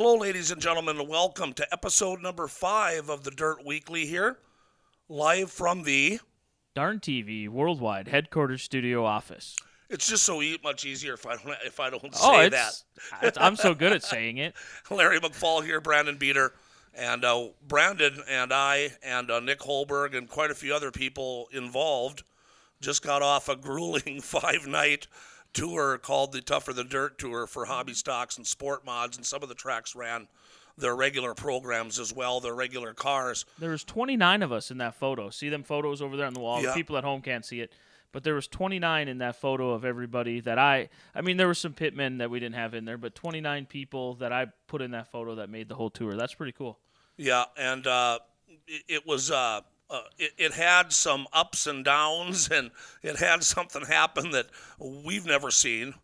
Hello, ladies and gentlemen, and welcome to episode number five of the Dirt Weekly here, live from the. Darn TV Worldwide Headquarters Studio Office. It's just so e- much easier if I don't if I don't oh, say it's, that. it's- I'm so good at saying it. Larry McFall here, Brandon Beater, and uh, Brandon and I and uh, Nick Holberg and quite a few other people involved just got off a grueling five night tour called the Tougher the Dirt Tour for hobby stocks and sport mods, and some of the tracks ran their regular programs as well, their regular cars. There was 29 of us in that photo. See them photos over there on the wall. Yeah. The people at home can't see it, but there was 29 in that photo of everybody that I. I mean, there were some pitmen that we didn't have in there, but 29 people that I put in that photo that made the whole tour. That's pretty cool. Yeah, and uh, it, it was uh, uh, it, it had some ups and downs, and it had something happen that we've never seen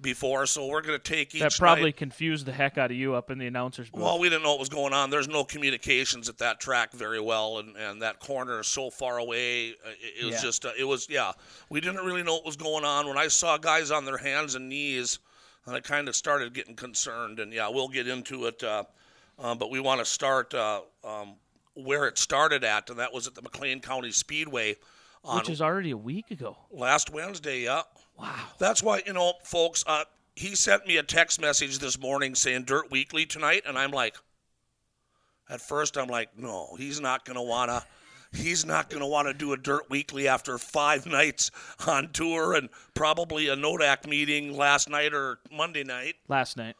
before. So we're going to take each That probably night- confused the heck out of you up in the announcers booth. Well, we didn't know what was going on. There's no communications at that track very well, and, and that corner is so far away. uh, It, it was Yeah. just, uh, it was, yeah. We didn't really know what was going on. When I saw guys on their hands and knees, and I kind of started getting concerned. And yeah, we'll get into it. Uh, uh, but we want to start uh, um, where it started at, and that was at the McLean County Speedway on which is already a week ago. last Wednesday. Yeah. Wow. That's why, you know, folks, uh, he sent me a text message this morning saying Dirt Weekly tonight, and I'm like, at first, I'm like, no, he's not going to want to. He's not going to want to do a Dirt Weekly after five nights on tour and probably a Nodak meeting last night or Monday night. Last night.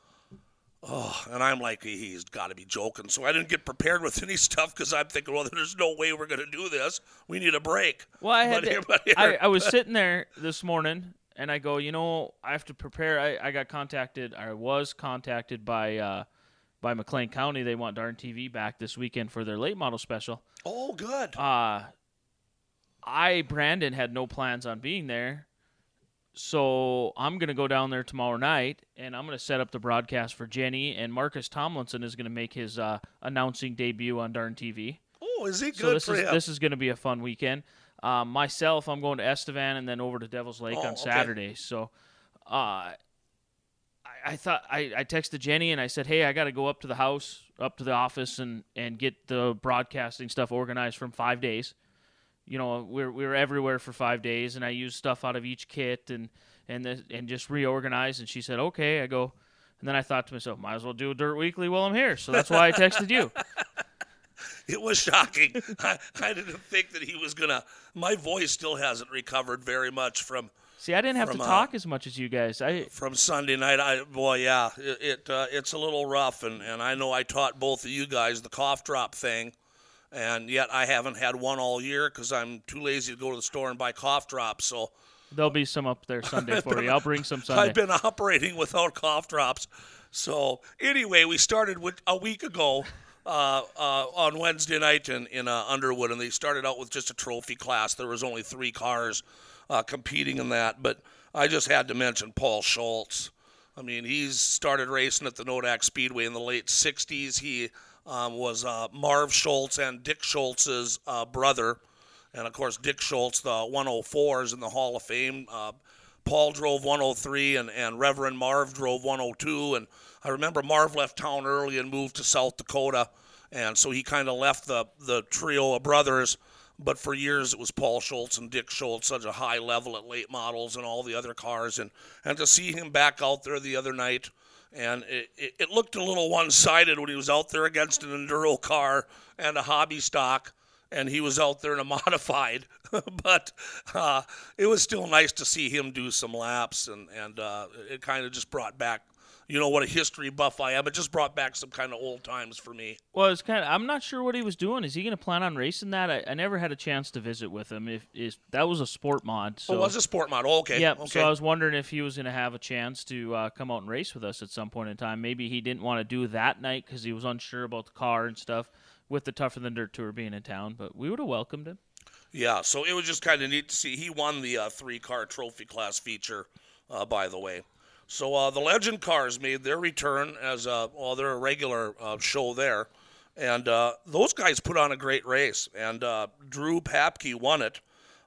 Oh, and I'm like, he's got to be joking. So I didn't get prepared with any stuff because I'm thinking, well, there's no way we're going to do this. We need a break. Well, I had to, I, I was sitting there this morning and I go, you know, I have to prepare. I, I got contacted. I was contacted by uh, by McLean County. They want Darn TV back this weekend for their late model special. Oh, good. Uh, I Brandon had no plans on being there, so I'm gonna go down there tomorrow night and I'm gonna set up the broadcast for Jenny and Marcus Tomlinson is gonna make his uh, announcing debut on Darn TV. Oh, is he good So this for is him? this is going to be a fun weekend. Um, myself, I'm going to Estevan and then over to Devil's Lake Oh, on okay. Saturday. So, uh, I, I thought I, I texted Jenny and I said, "Hey, I got to go up to the house, up to the office, and and get the broadcasting stuff organized from five days. You know, we're we were everywhere for five days, and I used stuff out of each kit and and this, and just reorganized. And she said, "Okay." I go. And then I thought to myself, might as well do a Dirt Weekly while I'm here. So that's why I texted you. It was shocking. I, I didn't think that he was gonna. My voice still hasn't recovered very much from See, I didn't have From, to uh, talk as much as you guys. I from Sunday night. I boy, yeah, it, it uh, it's a little rough, and and I know I taught both of you guys the cough drop thing, and yet I haven't had one all year because I'm too lazy to go to the store and buy cough drops. So There'll be some up there Sunday for you. I'll bring some Sunday. I've been operating without cough drops. So anyway, we started with a week ago uh, uh, on Wednesday night in in uh, Underwood, and they started out with just a trophy class. There was only three cars uh, competing in that, but I just had to mention Paul Schultz. I mean, he's started racing at the Nodak Speedway in the late '60s. He um, was uh, Marv Schultz and Dick Schultz's uh, brother. And of course, Dick Schultz, the 104, is in the Hall of Fame. Uh, Paul drove 103, and, and Reverend Marv drove 102. And I remember Marv left town early and moved to South Dakota. And so he kind of left the, the trio of brothers. But for years, it was Paul Schultz and Dick Schultz, such a high level at late models and all the other cars. And, and to see him back out there the other night, and it, it, looked a little one sided when he was out there against an enduro car and a hobby stock and he was out there in a modified. but uh, it was still nice to see him do some laps, and and uh, it kind of just brought back, you know, what a history buff I am. It just brought back some kind of old times for me. well, it's kind of. I'm not sure what he was doing. Is he going to plan on racing that? I, I never had a chance to visit with him. If is that was a sport mod. So oh, it was a sport model. Okay. yeah. Okay. So I was wondering if he was going to have a chance to uh, come out and race with us at some point in time. Maybe he didn't want to do that night because he was unsure about the car and stuff. With the tougher than dirt tour being in town, but we would have welcomed him. Yeah, so it was just kind of neat to see. He won the uh, three car trophy class feature, uh, by the way. So uh, the Legend cars made their return as a, well, they're a regular uh, show there. And uh, those guys put on a great race. And uh, Drew Papke won it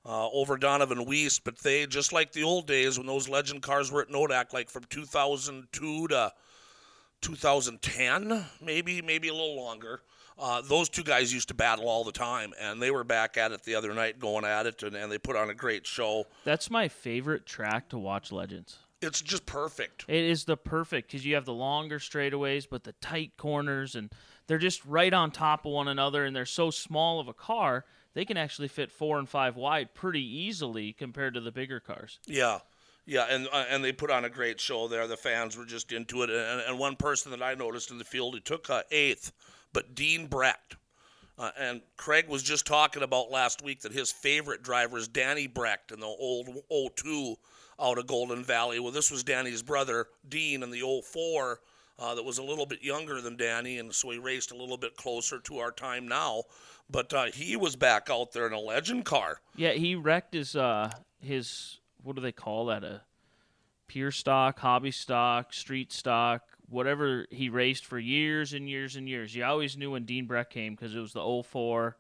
uh, over Donovan Weiss. But they, just like the old days when those Legend cars were at Nodak, like from 2002 to 2010, maybe maybe a little longer. Uh, those two guys used to battle all the time, and they were back at it the other night, going at it, and, and they put on a great show. That's my favorite track to watch Legends. It's just perfect. It is the perfect because you have the longer straightaways, but the tight corners, and they're just right on top of one another, and they're so small of a car they can actually fit four and five wide pretty easily compared to the bigger cars. Yeah. Yeah, and uh, and they put on a great show there. The fans were just into it, and, and one person that I noticed in the field, he took uh, eighth, but Dean Brecht. Uh, and Craig was just talking about last week that his favorite driver is Danny Brecht in the old 02 out of Golden Valley. Well, this was Danny's brother, Dean, in the 04 uh, that was a little bit younger than Danny, and so he raced a little bit closer to our time now. But uh, he was back out there in a legend car. Yeah, he wrecked his uh, his what do they call that? A pure stock, hobby stock, street stock, whatever he raced for years and years and years. You always knew when Dean Brecht came because it was the 04.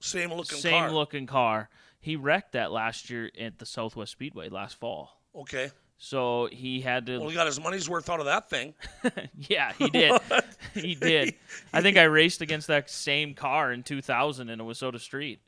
Same looking same car. looking car. He wrecked that last year at the Southwest Speedway last fall. Okay. So he had to. Well, he got his money's worth out of that thing. yeah, he did. he did. I think I raced against that same car in 2000 in a Wissota Street.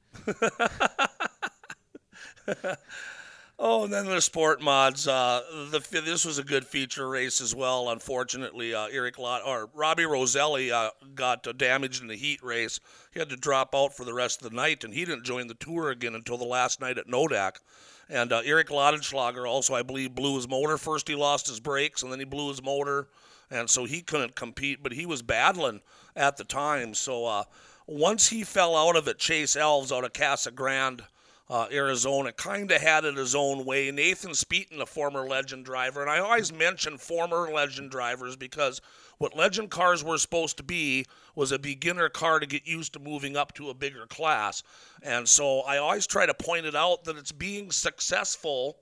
Oh, and then the sport mods. Uh, the this was a good feature race as well. Unfortunately, uh, Eric Lot or Robbie Roselli uh, got uh, damaged in the heat race. He had to drop out for the rest of the night, and he didn't join the tour again until the last night at Nodak. And uh, Eric Lautenschlager also, I believe, blew his motor. First, he lost his brakes, and then he blew his motor, and so he couldn't compete. But he was battling at the time. So uh, once he fell out of it, Chase Elves out of Casa Grande uh, Arizona, kind of had it his own way. Nathan Speeton, a former legend driver, and I always mention former legend drivers because what legend cars were supposed to be was a beginner car to get used to moving up to a bigger class. And so I always try to point it out that it's being successful.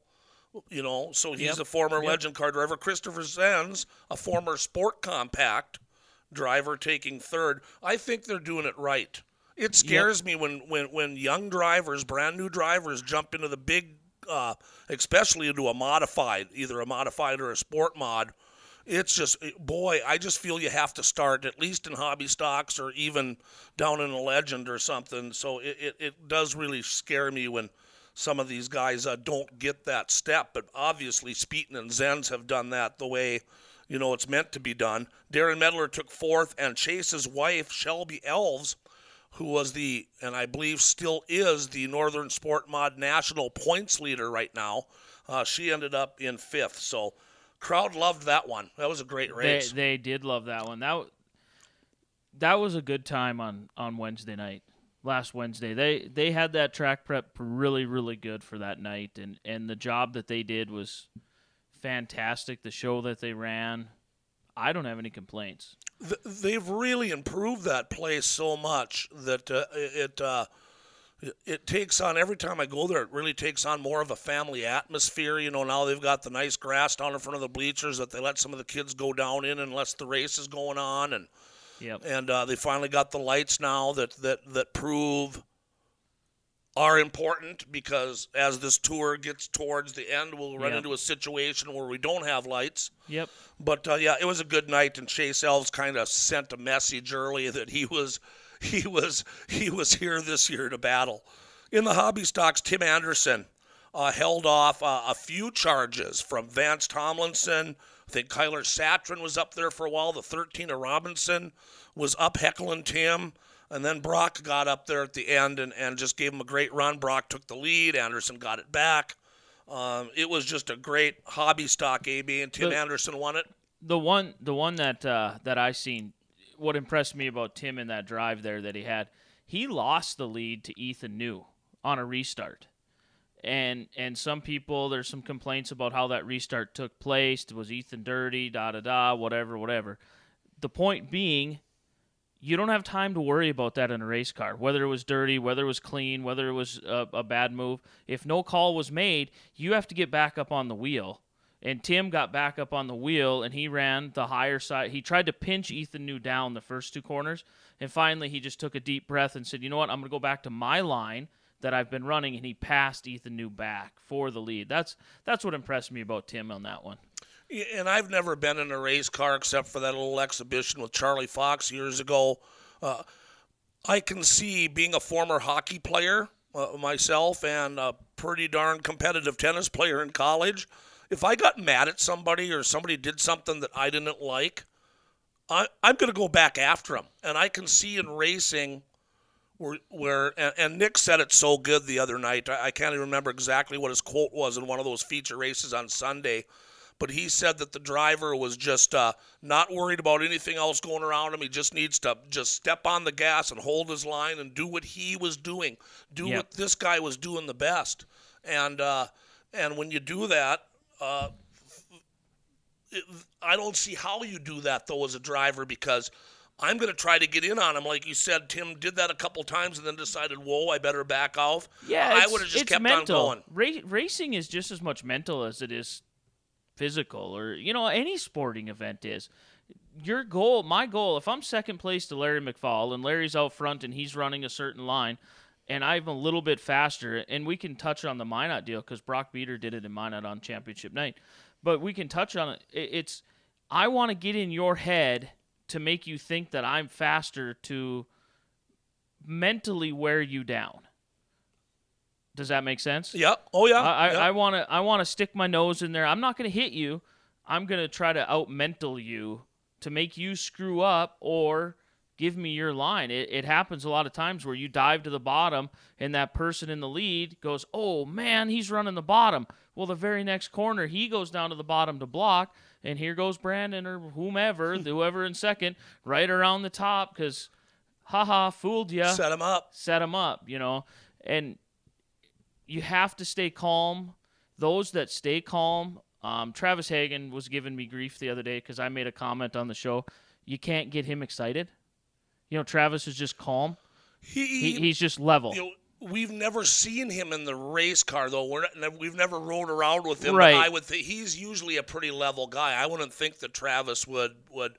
You know, so he's Yep. a former Yep. legend car driver. Christopher Zenz, a former sport compact driver, taking third. I think they're doing it right. It scares me when, when, when young drivers, brand new drivers, jump into the big, uh, especially into a modified, either a modified or a sport mod. It's just, boy, I just feel you have to start at least in hobby stocks or even down in a legend or something. So it, it, it does really scare me when some of these guys uh, don't get that step. But obviously, Speeton and Zenz have done that the way you know it's meant to be done. Darren Medler took fourth, and Chase's wife Shelby Elves, who was the and I believe still is the Northern Sport Mod national points leader right now, uh, she ended up in fifth. So crowd loved that one. That was a great race. they did love that one. That that was a good time on on Wednesday night. Last Wednesday, they they had that track prep really really good for that night, and and the job that they did was fantastic. The show that they ran, I don't have any complaints. Th- they've really improved that place so much that uh, it uh, it- it takes on every time I go there. It really takes on more of a family atmosphere. You know, now they've got the nice grass down in front of the bleachers that they let some of the kids go down in unless the race is going on, and Yep. and uh, they finally got the lights now that that that prove are important because as this tour gets towards the end, we'll run Yeah. into a situation where we don't have lights. Yep. But uh, yeah, it was a good night, and Chase Elves kind of sent a message early that he was he was he was here this year to battle. In the hobby stocks, Tim Anderson uh, held off uh, a few charges from Vance Tomlinson. I think Kyler Satrin was up there for a while. The 13 of Robinson was up heckling Tim. And then Brock got up there at the end and, and just gave him a great run. Brock took the lead. Anderson got it back. Um, it was just a great hobby stock AB, and Tim The- Anderson won it. the one the one that uh, that I seen what impressed me about Tim in that drive there that he had he lost the lead to Ethan New on a restart and and some people there's some complaints about how that restart took place It was Ethan dirty da da da whatever whatever the point being you don't have time to worry about that in a race car whether it was dirty whether it was clean whether it was a, a bad move if no call was made you have to get back up on the wheel and Tim got back up on the wheel and he ran the higher side. He tried to pinch Ethan New down the first two corners, and finally he just took a deep breath and said, "You know what? I'm going to go back to my line that I've been running." And he passed Ethan New back for the lead. That's that's what impressed me about Tim on that one. And I've never been in a race car except for that little exhibition with Charlie Fox years ago. Uh, I can see being a former hockey player uh, myself and a pretty darn competitive tennis player in college. If I got mad at somebody or somebody did something that I didn't like, I, I'm going to go back after them. And I can see in racing where, where and, and Nick said it so good the other night. I, I can't even remember exactly what his quote was in one of those feature races on Sunday but he said that the driver was just uh, not worried about anything else going around him. He just needs to just step on the gas and hold his line and do what he was doing, do Yep. what this guy was doing the best. And uh, and when you do that, uh, it, I don't see how you do that though as a driver because. I'm going to try to get in on him, like you said. Tim did that a couple times and then decided, "Whoa, I better back off." Yeah, I would have just kept mental. on going. Ra- racing is just as much mental as it is physical, or you know, any sporting event is. Your goal, my goal, if I'm second place to Larry McFall and Larry's out front and he's running a certain line, and I'm a little bit faster, and we can touch on the Minot deal because Brock Beater did it in Minot on championship night, but we can touch on it. It- It's I want to get in your head to make you think that I'm faster to mentally wear you down. Does that make sense? Yeah. Oh yeah. I. I, I want to I want to stick my nose in there. I'm not going to hit you. I'm going to try to out mental you to make you screw up or give me your line. It, it happens a lot of times where you dive to the bottom and that person in the lead goes, "Oh man, he's running the bottom." Well, the very next corner, he goes down to the bottom to block, and here goes Brandon or whomever, whoever in second, right around the top because, haha, fooled you. Set him up. set him up, you know. And you have to stay calm. Those that stay calm, um, Travis Hagen was giving me grief the other day because I made a comment on the show. You can't get him excited. You know, Travis is just calm. He, He, he's just level. you know, we've never seen him in the race car though. We're not, we've never rode around with him. Right. I would think he's usually a pretty level guy. I wouldn't think that Travis would would.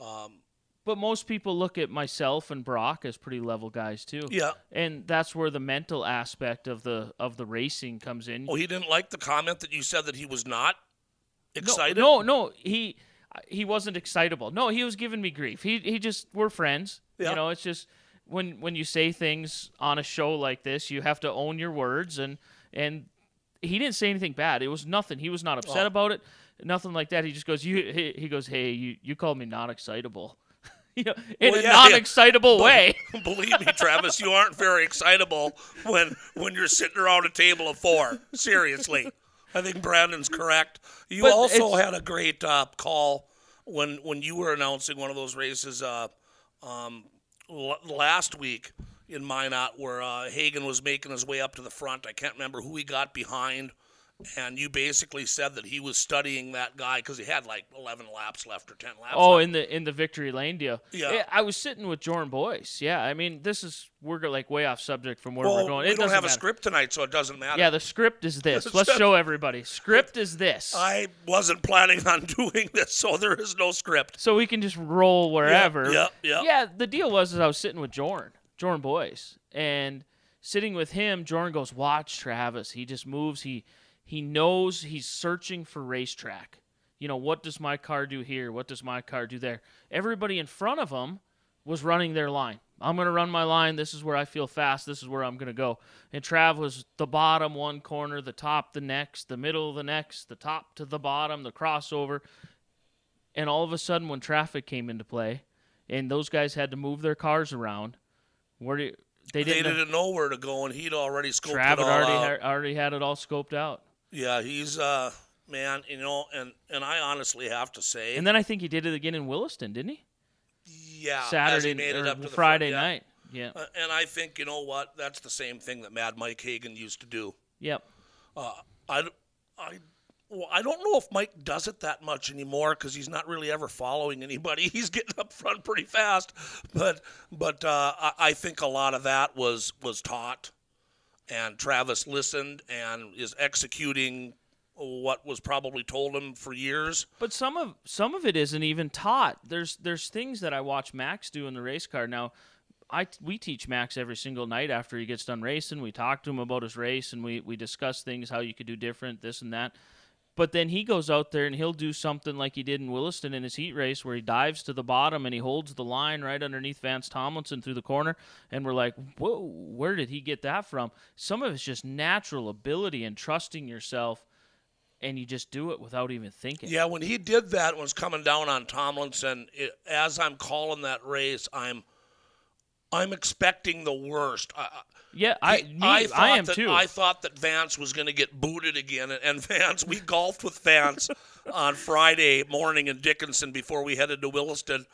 Um, But most people look at myself and Brock as pretty level guys too. yeah. And that's where the mental aspect of the of the racing comes in. Oh, he didn't like the comment that you said that he was not excited. No, no, no, he he wasn't excitable. No, he was giving me grief. He he just we're friends. Yeah. You know, it's just when when you say things on a show like this, you have to own your words and and he didn't say anything bad. It was nothing. He was not upset Oh. about it. Nothing like that. He just goes, "You." He, he goes, "Hey, you you called me not excitable." you know, in Well, a yeah, non-excitable But- way. Believe me, Travis, you aren't very excitable when when you're sitting around a table of four. Seriously, I think Brandon's correct. You But also had a great uh, call when when you were announcing one of those races uh, um, l- last week in Minot, where uh, Hagen was making his way up to the front. I can't remember who he got behind. And you basically said that he was studying that guy because he had like 11 laps left or 10 laps Oh, left. in the in the victory lane deal. Yeah. I was sitting with Jordan Boyce. Yeah, I mean, this is we're like way off subject from where well, we're going. we it don't doesn't have a script tonight, so it doesn't matter. Yeah, the script is this. Let's show everybody. Script is this. I wasn't planning on doing this, so there is no script. so we can just roll wherever. Yeah, yeah. Yeah, the deal was is I was sitting with Jordan, Jordan Boyce, and sitting with him, Jordan goes, "Watch Travis. He just moves. He he knows he's searching for racetrack. You know, what does my car do here? What does my car do there? Everybody in front of him was running their line. I'm going to run my line. This is where I feel fast. This is where I'm going to go. And Trav was the bottom one corner, the top the next, the middle the next, the top to the bottom, the crossover. And all of a sudden, when traffic came into play, and those guys had to move their cars around, where do they They didn't? didn't know where to go, and he'd already scoped Trav it had all already out. ha- already had it all scoped out. Yeah, he's uh man, you know, and and I honestly have to say, And then I think he did it again in Williston, didn't he? yeah, Saturday made it or up to the Friday front, yeah. night. Yeah. Uh, and I think you know what? That's the same thing that Mad Mike Hagen used to do. Yep. Uh, I, I, well, I don't know if Mike does it that much anymore because he's not really ever following anybody. He's getting up front pretty fast, but but uh, I, I think a lot of that was was taught, and Travis listened and is executing what was probably told him for years. But some of some of it isn't even taught. There's there's things that I watch Max do in the race car. Now, I we teach Max every single night after he gets done racing. We talk to him about his race and we we discuss things how you could do different, this and that. But then he goes out there and he'll do something like he did in Williston in his heat race where he dives to the bottom and he holds the line right underneath Vance Tomlinson through the corner. And we're like, whoa, where did he get that from? Some of it's just natural ability and trusting yourself. And you just do it without even thinking. Yeah, when he did that, was coming down on Tomlinson. It, as I'm calling that race, I'm I'm expecting the worst. I, Yeah, I, He- me, I, I, thought am that, too. I thought that Vance was going to get booted again, and, Vance. We golfed with Vance on Friday morning in Dickinson before we headed to Williston,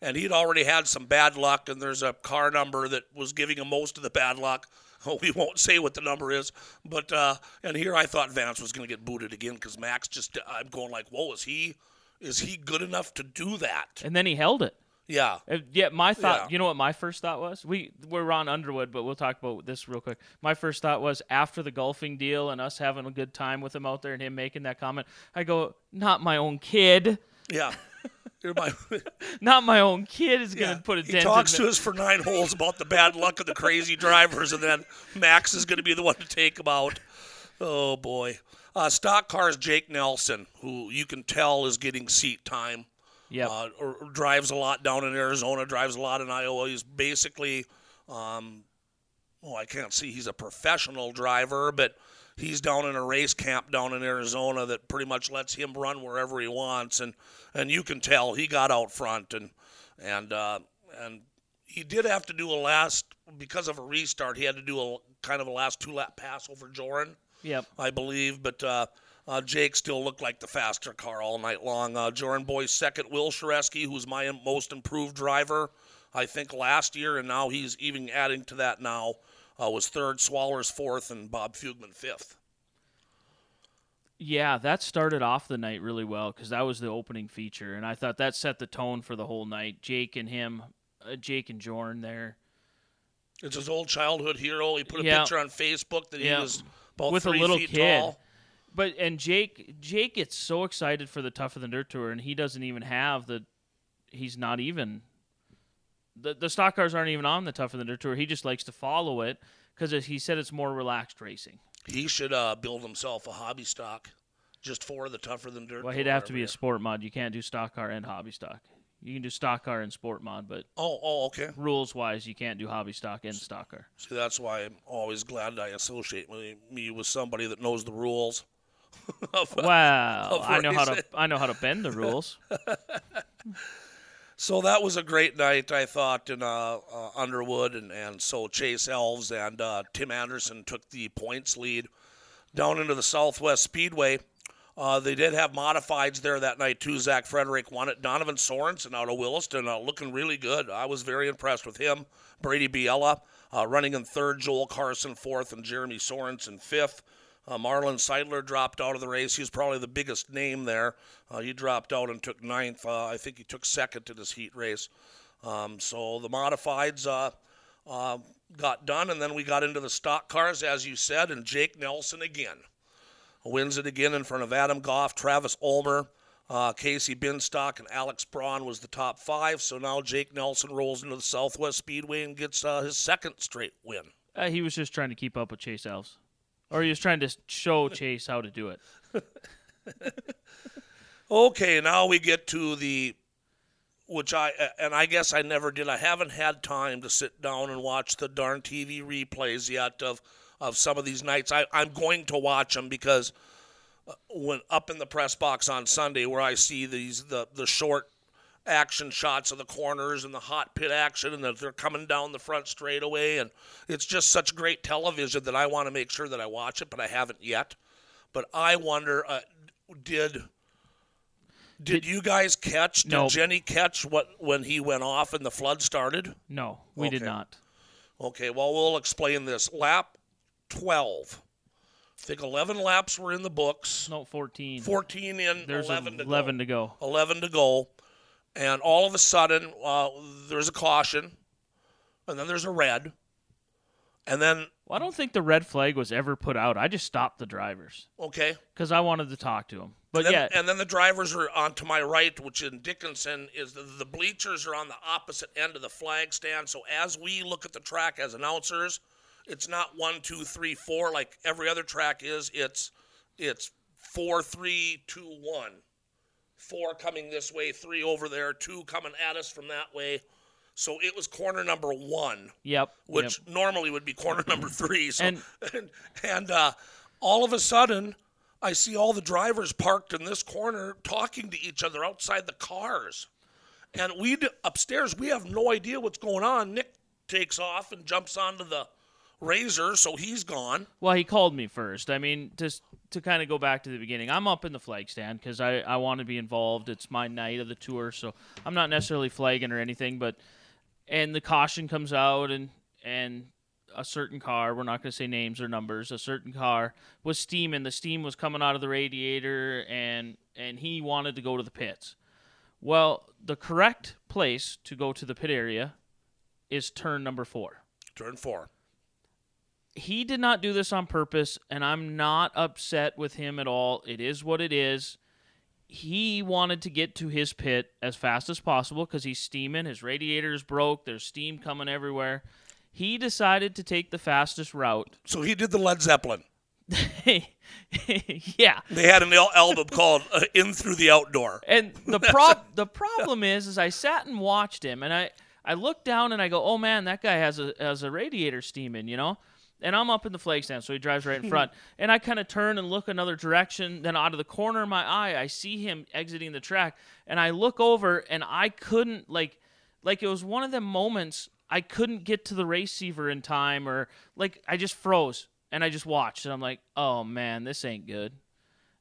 and he'd already had some bad luck. And there's a car number that was giving him most of the bad luck. We won't say what the number is, but uh, and here I thought Vance was going to get booted again because Max just. I'm going like, whoa, is he? Is he good enough to do that? and then he held it. Yeah. Yeah, my thought. Yeah. You know what my first thought was? We we're on Underwood, but we'll talk about this real quick. My first thought was after the golfing deal and us having a good time with him out there and him making that comment. I go, not my own kid, Yeah. My, not my own kid is gonna Yeah, put a he dent. talks to us for nine holes about the bad luck of the crazy drivers, and then Max is going to be the one to take him out. Oh boy! Uh, stock cars Jake Nelson, who you can tell is getting seat time, Yep. uh, or, or drives a lot down in Arizona, drives a lot in Iowa. He's basically, um, oh, I can't see he's a professional driver, but he's down in a race camp down in Arizona that pretty much lets him run wherever he wants, and and you can tell he got out front and and uh, and he did have to do a last because of a restart. He had to do a kind of a last two lap pass over Jordan. yep. I believe, but uh, uh, Jake still looked like the faster car all night long. Uh, Jordan Boyce second, Will Shareski, who's my most improved driver, I think last year, and now he's even adding to that now, uh, was third, Swallers fourth, and Bob Fugman fifth. Yeah, that started off the night really well because that was the opening feature, and I thought that set the tone for the whole night. Jake and him, uh, Jake and Jorn there It's his old childhood hero. He put a Yeah. picture on Facebook that he Yeah. was about With a little feet kid. tall. But and Jake Jake gets so excited for the Tougher Than Dirt tour, and he doesn't even have the. He's not even. The the stock cars aren't even on the Tougher Than Dirt tour. He just likes to follow it because he said it's more relaxed racing. He should uh, build himself a hobby stock just for the tougher than dirt. Well, he'd have to be a sport mod. You can't do stock car and hobby stock. You can do stock car and sport mod, but Oh, oh, okay. rules wise, you can't do hobby stock and stock car. See, that's why I'm always glad I associate me, me with somebody that knows the rules. of- Well, of I know how to. I know how to bend the rules. So that was a great night, I thought, in uh, uh, Underwood, and, and so Chase Elves and uh, Tim Anderson took the points lead down into the Southwest Speedway. Uh, they did have modifieds there that night too. Zach Frederick won it. Donovan Sorensen out of Williston, uh, looking really good. I was very impressed with him. Brady Biella uh, running in third. Joel Carson fourth, and Jeremy Sorensen fifth. Uh, Marlon Seidler dropped out of the race. He was probably the biggest name there. Uh, he dropped out and took ninth. Uh, I think he took second in his heat race. Um, so the modifieds uh, uh, got done, and then we got into the stock cars, as you said, and Jake Nelson again wins it again in front of Adam Goff, Travis Ulmer, uh, Casey Binstock, and Alex Braun was the top five. So now Jake Nelson rolls into the Southwest Speedway and gets his second straight win. He was just trying to keep up with Chase Elves, or he was trying to show Chase how to do it. Okay, now we get to the, which I and I guess I never did. I haven't had time to sit down and watch the darn TV replays yet of of some of these nights. I, I'm going to watch them because uh, when up in the press box on Sunday, where I see these the the short action shots of the corners and the hot pit action and that they're coming down the front straightaway and it's just such great television that I want to make sure that I watch it but I haven't yet but I wonder uh, did did you guys catch did. Jenny catch what when he went off and the flood started No, we did not. okay well we'll explain this lap 12 I think 11 laps were in the books No, fourteen. 14 in There's 11 to go. eleven to go. 11 to go, and all of a sudden uh, there's a caution, and then there's a red, and then Well, I don't think the red flag was ever put out. I just stopped the drivers okay, because I wanted to talk to them. But and then, yeah, and then the drivers are on to my right, which in Dickinson is the, the bleachers are on the opposite end of the flag stand. So as we look at the track as announcers, it's not one, two, three, four like every other track is. It's it's four, three, two, one. Four coming this way, three over there, two coming at us from that way. So it was corner number one, Yep. which yep. normally would be corner number three. So, And- and and, uh, all of a sudden, I see all the drivers parked in this corner talking to each other outside the cars. And we upstairs, we have no idea what's going on. Nick takes off and jumps onto the razor, so he's gone. Well, he called me first. I mean, just to kind of go back to the beginning, I'm up in the flag stand because I, I want to be involved. It's my night of the tour, so I'm not necessarily flagging or anything. But and the caution comes out, and and a certain car, we're not going to say names or numbers, a certain car was steaming. The steam was coming out of the radiator, and and he wanted to go to the pits. Well, the correct place to go to the pit area is turn number four Turn four. He did not do this on purpose, and I'm not upset with him at all. It is what it is. He wanted to get to his pit as fast as possible because he's steaming. His radiator's broke. There's steam coming everywhere. He decided to take the fastest route. So he did the Led Zeppelin. yeah, They had an album called uh, "In Through the Outdoor." And the prob the problem is, is I sat and watched him, and I I looked down and I go, oh man, that guy has a has a radiator steaming, you know. And I'm up in the flag stand, so he drives right in front. And I kind of turn and look another direction. Then out of the corner of my eye, I see him exiting the track, and I look over, and I couldn't like, like it was one of them moments I couldn't get to the receiver in time, or like I just froze, and I just watched, and I'm like, oh man, this ain't good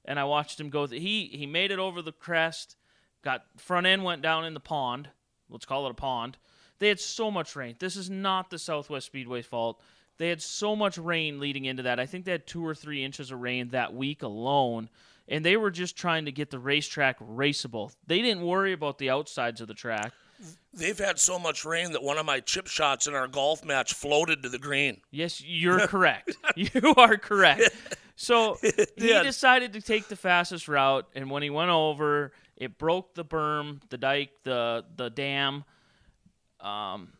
and I watched him go. Th- he he made it over the crest, got front end went down in the pond. Let's call it a pond. They had so much rain. This is not the Southwest Speedway's fault. They had so much rain leading into that. I think they had two or three inches of rain that week alone, and they were just trying to get the racetrack raceable. They didn't worry about the outsides of the track. They've had so much rain that one of my chip shots in our golf match floated to the green. Yes, you're correct. you are correct. So he decided to take the fastest route, and when he went over, it broke the berm, the dike, the the dam, um,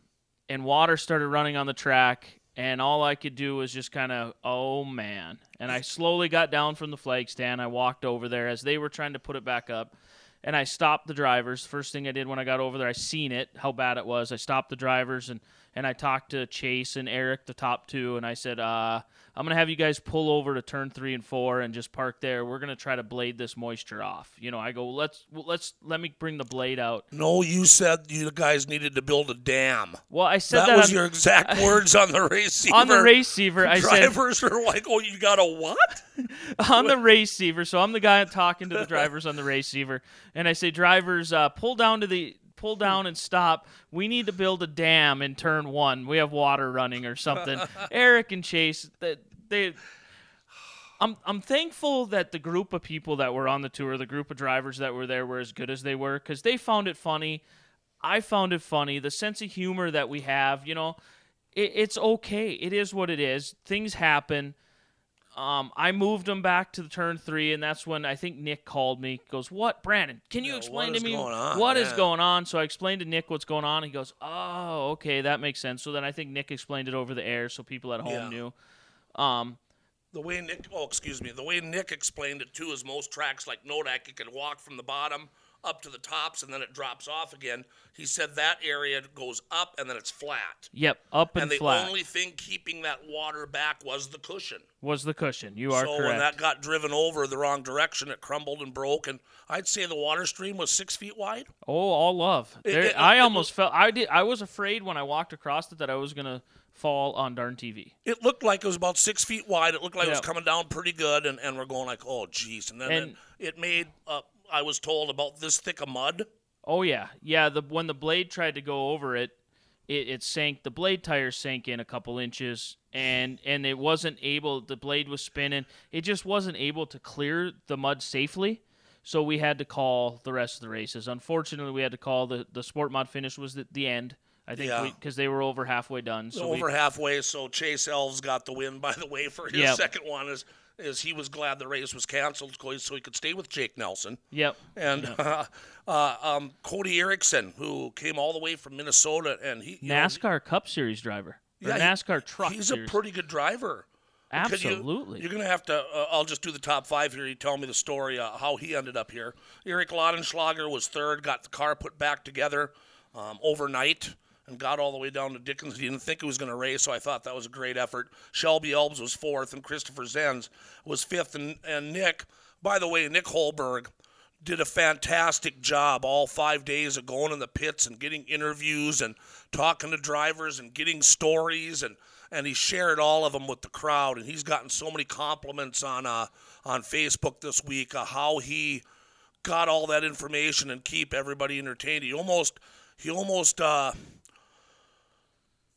and water started running on the track. And all I could do was just kind of, oh man. And I slowly got down from the flag stand. I walked over there as they were trying to put it back up. And I stopped the drivers. First thing I did when I got over there, I seen it, how bad it was. I stopped the drivers and, and I talked to Chase and Eric, the top two, and I said, uh, I'm going to have you guys pull over to turn three and four and just park there. We're going to try to blade this moisture off. You know, I go, let's, let's, let me bring the blade out. No, you said you guys needed to build a dam. Well, I said That, that, was on, your exact words on the receiver. on the receiver. I said, Drivers are like, "Oh, you got a what?" on the race receiver. So I'm the guy talking to the drivers on the receiver, and I say, drivers, uh, pull down to the pull down and stop. We need to build a dam in turn one. We have water running or something. Eric and Chase, that they. I'm I'm thankful that the group of people that were on the tour, the group of drivers that were there, were as good as they were because they found it funny. I found it funny. The sense of humor that we have, you know, it, it's okay. It is what it is. Things happen. Um, I moved them back to the turn three, and that's when I think Nick called me. Goes, "What, Brandon? Can you Yeah, explain to me going on?" what is going on?" So I explained to Nick what's going on. He goes, "Oh, okay, that makes sense." So then I think Nick explained it over the air, so people at home Yeah. knew. Um, The way Nick, oh, excuse me, the way Nick explained it too is most tracks like Nodak, you can walk from the bottom up to the tops and then it drops off again. He said that area goes up and then it's flat. yep, up and, And the flat only thing keeping that water back was the cushion. was the cushion. You are so correct. when that got driven over the wrong direction, it crumbled and broke. And I'd say the water stream was six feet wide. Oh, all love. There, it- I it almost felt I did. I was afraid when I walked across it that I was gonna fall on darn TV. It looked like it was about six feet wide. It looked like it was coming down pretty good, and, and we're going like, oh, geez. And then And- it, it made, uh, I was told, about this thick of mud. Oh yeah, yeah. The when the blade tried to go over it, it, it sank. The blade tire sank in a couple inches, and and it wasn't able. The blade was spinning. It just wasn't able to clear the mud safely. So we had to call the rest of the races. Unfortunately, we had to call the the sport mod finish was the, the end. I think Yeah. because they were over halfway done. So we- over halfway. So Chase Elves got the win, by the way, for his Yep. second one. Is is he was glad the race was canceled so he could stay with Jake Nelson yep. and uh, uh, um, Cody Erickson, who came all the way from Minnesota, and he you know, NASCAR Cup Series driver. Yeah, NASCAR Truck he's a pretty good driver. Could you- Absolutely. you're going to have to. Uh, I'll just do the top five here. You tell me the story, uh, how he ended up here. Eric Lautenschlager was third, got the car put back together um, overnight and got all the way down to Dickinson. He didn't think it was going to race, so I thought that was a great effort. Shelby Elves was fourth, and Christopher Zenz was fifth. And, and Nick, by the way, Nick Holberg did a fantastic job all five days of going in the pits and getting interviews and talking to drivers and getting stories and and he shared all of them with the crowd and he's gotten so many compliments on uh on Facebook this week uh, how he got all that information and keep everybody entertained he almost he almost uh he-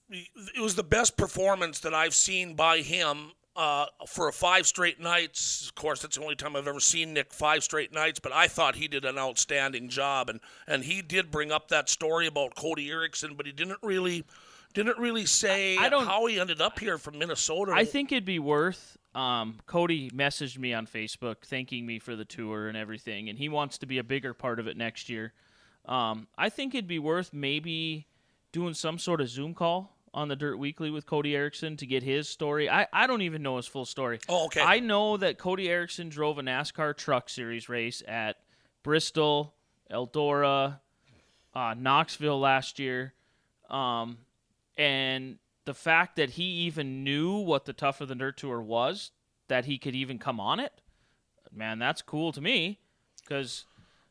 it was the best performance that I've seen by him uh, for five straight nights. Of course, that's the only time I've ever seen Nick five straight nights. But I thought he did an outstanding job, and and he did bring up that story about Cody Erickson, but he didn't really didn't really say I don't- how he ended up here from Minnesota. I think it'd be worth. Um, Cody messaged me on Facebook thanking me for the tour and everything, and he wants to be a bigger part of it next year. Um, I think it'd be worth maybe doing some sort of Zoom call on the Dirt Weekly with Cody Erickson to get his story. I, I don't even know his full story. Oh, okay. I know that Cody Erickson drove a NASCAR Truck Series race at Bristol, Eldora, uh, Knoxville last year. Um, and the fact that he even knew what the Tough of the Dirt Tour was, that he could even come on it, man, that's cool to me. Because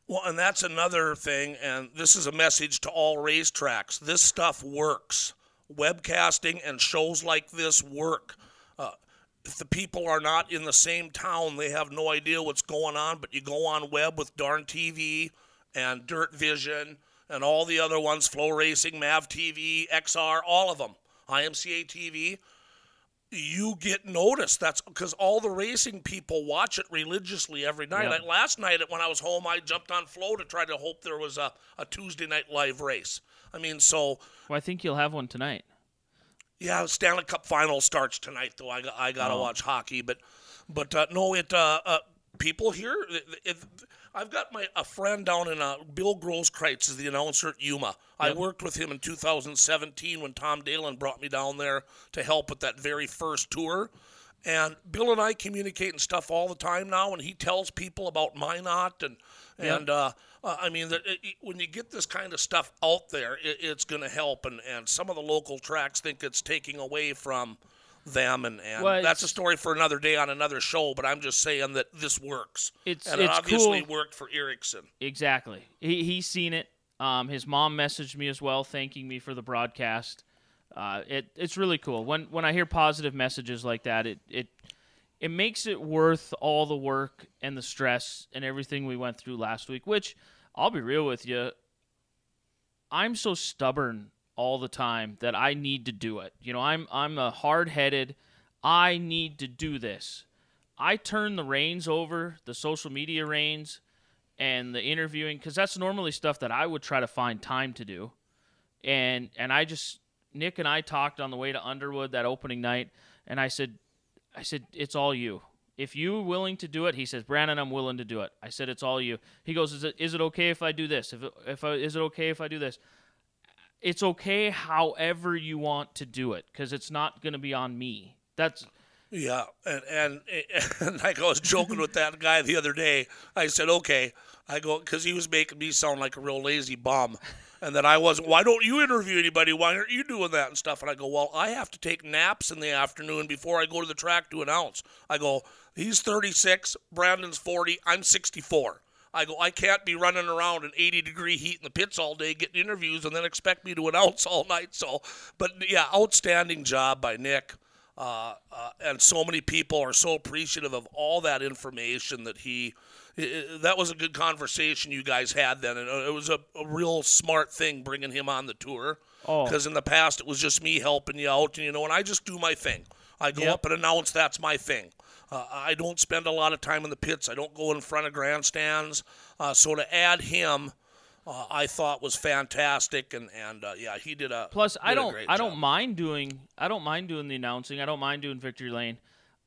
Well, and that's another thing, and this is a message to all racetracks. This stuff works. Webcasting and shows like this work. Uh, if the people are not in the same town, they have no idea what's going on, but you go on web with Darn TV and Dirt Vision and all the other ones, FloRacing, Mav TV, XR, all of them, IMCA TV you get noticed. That's because all the racing people watch it religiously every night. Like last night, when I was home, I jumped on Flo to try to hope there was a, a Tuesday night live race. I mean, so well, I think you'll have one tonight. yeah, Stanley Cup final starts tonight, though. I, I got to Oh. watch hockey, but but uh, no, it uh, uh, people here. It, it, I've got my a friend down in uh, Bill Grosskreitz is the announcer at Yuma. I worked with him in 2017 when Tom Dalen brought me down there to help with that very first tour. And Bill and I communicate and stuff all the time now, and he tells people about Minot and Yep. and uh, uh, I mean, that it, it- when you get this kind of stuff out there, it, it's going to help. And, and some of the local tracks think it's taking away from them, and, and Well, that's a story for another day on another show. But I'm just saying that this works, It's and it it's obviously cool. worked for Erickson. Exactly. He he's seen it. Um, his mom messaged me as well, thanking me for the broadcast. Uh, it it's really cool when when I hear positive messages like that. It it it makes it worth all the work and the stress and everything we went through last week. Which I'll be real with you, I'm so stubborn all the time that I need to do it. You know, I'm I'm a hard headed. I need to do this. I turn the reins over, the social media reins, and the interviewing, because that's normally stuff that I would try to find time to do. And and I just Nick and I talked on the way to Underwood that opening night, and I said, I said it's all you. If you're willing to do it, he says, Brandon, I'm willing to do it. I said, it's all you. He goes, is it is it okay if I do this? If if I, is it okay if I do this? It's okay however you want to do it, because it's not going to be on me. That's Yeah, and, and and like I was joking with that guy the other day. I said, "Okay," I go because he was making me sound like a real lazy bum, and that I wasn't. Why don't you interview anybody? Why aren't you doing that and stuff? And I go, "Well, I have to take naps in the afternoon before I go to the track to announce." I go, "He's 36, Brandon's 40, I'm 64." I go, I can't be running around in 80 degree heat in the pits all day getting interviews and then expect me to announce all night. So, but yeah, outstanding job by Nick. Uh, uh, and so many people are so appreciative of all that information that he. That was a good conversation you guys had then, and uh, it was a, a real smart thing bringing him on the tour. Oh. Because in the past it was just me helping you out, and you know, and I just do my thing. I go Yep. up and announce that's my thing. Uh, I don't spend a lot of time in the pits. I don't go in front of grandstands. Uh, so to add him, uh, I thought was fantastic, and and uh, yeah, he did a Plus, I don't, I don't mind doing, I don't mind doing the announcing. I don't mind doing victory lane.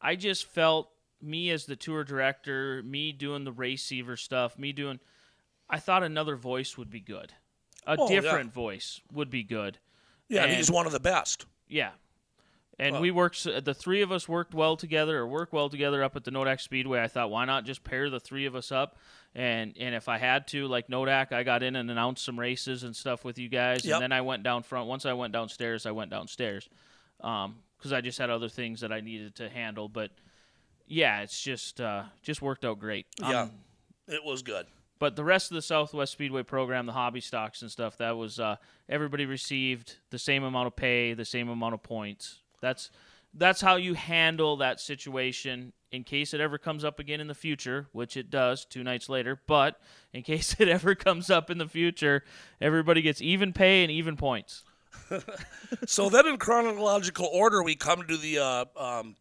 I just felt me as the tour director, me doing the receiver stuff, me doing. I thought another voice would be good. A Oh, yeah. different voice would be good. Yeah, and he's one of the best. Yeah. And Well- we worked. The three of us worked well together, or work well together up at the Nodak Speedway. I thought, why not just pair the three of us up? And and if I had to, like Nodak, I got in and announced some races and stuff with you guys. Yep. And then I went down front. Once I went downstairs, I went downstairs, um, because I just had other things that I needed to handle. But yeah, it's just uh, just worked out great. Yeah. Um, It was good. but the rest of the Southwest Speedway program, the hobby stocks and stuff, that was uh, everybody received the same amount of pay, the same amount of points. That's that's how you handle that situation in case it ever comes up again in the future, which it does two nights later. But in case it ever comes up in the future, everybody gets even pay and even points. so then, in chronological order, we come to the uh, um,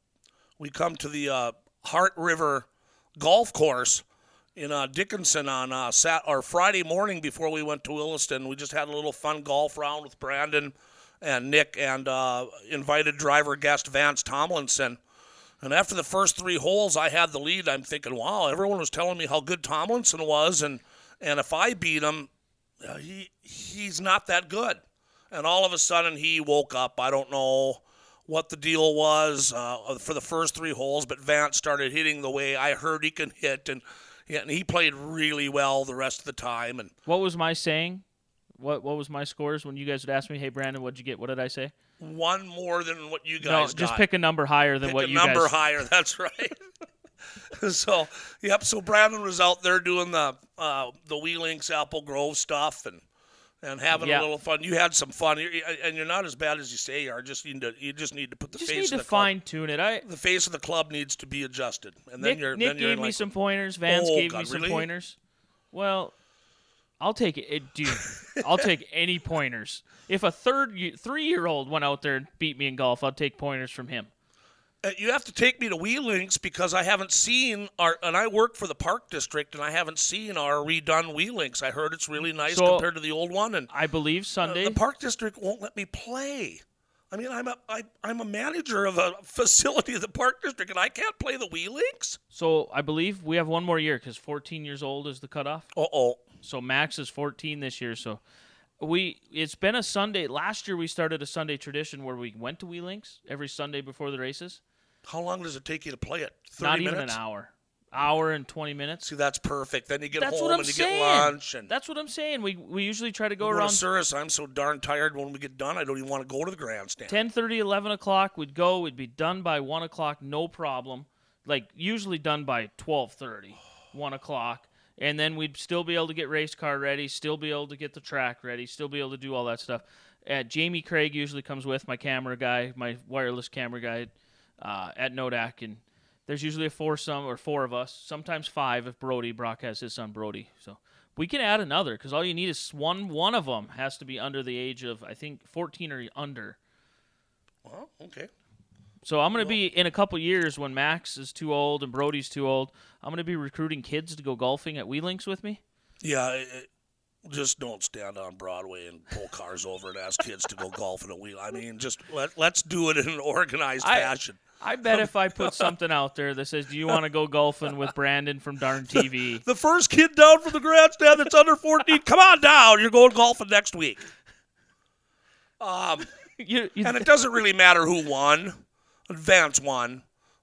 we come to the uh, Heart River Golf Course in uh, Dickinson on uh, Sat or Friday morning before we went to Williston. We just had a little fun golf round with Brandon and Nick and uh, invited driver guest Vance Tomlinson. And after the first three holes, I had the lead. I'm thinking, wow, everyone was telling me how good Tomlinson was, and and if I beat him, uh, he he's not that good. And all of a sudden, he woke up. I don't know what the deal was uh, for the first three holes, but Vance started hitting the way I heard he can hit, and, yeah, and he played really well the rest of the time. And What was my saying? What what was my scores when you guys would ask me, "Hey Brandon, what'd you get?" What did I say? one more than what you guys. No, just got. pick a number higher than Pick what you guys. a number higher. That's right. so, yep. So Brandon was out there doing the uh, the Wee Links Apple Grove stuff and and having Yeah. a little fun. You had some fun, and you're not as bad as you say you are. Just need to you just need to put the just face need of to the club. fine tune it. I The face of the club needs to be adjusted, and then Nick, you're Nick then you're gave in me some pointers. Vance Oh, gave God, me some really? pointers. Well, I'll take it, it dude. I'll take any pointers. If a third, three-year-old went out there and beat me in golf, I'll take pointers from him. Uh, You have to take me to Wee Links because I haven't seen our, and I work for the park district, and I haven't seen our redone Wee Links. I heard it's really nice So- compared to the old one, and I believe Sunday. the park district won't let me play. I mean, I'm a I, I'm a manager of a facility of the park district, and I can't play the Wee Links. so I believe we have one more year because 14 years old is the cutoff. Uh oh. So Max is 14 this year. So we it's been a Sunday. Last year we started a Sunday tradition where we went to Wee Links every Sunday before the races. How long does it take you to play it? 30 Not minutes? even an hour. Hour and 20 minutes. See, that's perfect. Then you get That's home and you saying. get lunch and. That's what I'm saying. We we usually try to go around Cirrus, I'm so darn tired when we get done. I don't even want to go to the grandstand. 10, 11 o'clock. We'd go. We'd be done by 1 o'clock, no problem. Like, usually done by 12.30, 1 o'clock. And then we'd still be able to get race car ready, still be able to get the track ready, still be able to do all that stuff. Uh, Jamie Craig usually comes with my camera guy, my wireless camera guy uh, at Nodak. And there's usually a foursome or four of us, sometimes five if Brody, Brock has his son Brody. So we can add another because all you need is one. One of them has to be under the age of, I think, 14 or under. Well, okay. So I'm going to be in a couple years when Max is too old and Brody's too old. I'm going to be recruiting kids to go golfing at Wee Links with me. Yeah, just don't stand on Broadway and pull cars over and ask kids to go golfing a wheel. I mean, just let let's do it in an organized I- fashion. I bet if I put something out there that says, "Do you want to go golfing with Brandon from Darn TV?" The first kid down from the grandstand that's under 14, come on down. You're going golfing next week. Um, you, you, and it doesn't really matter who won. Vance won,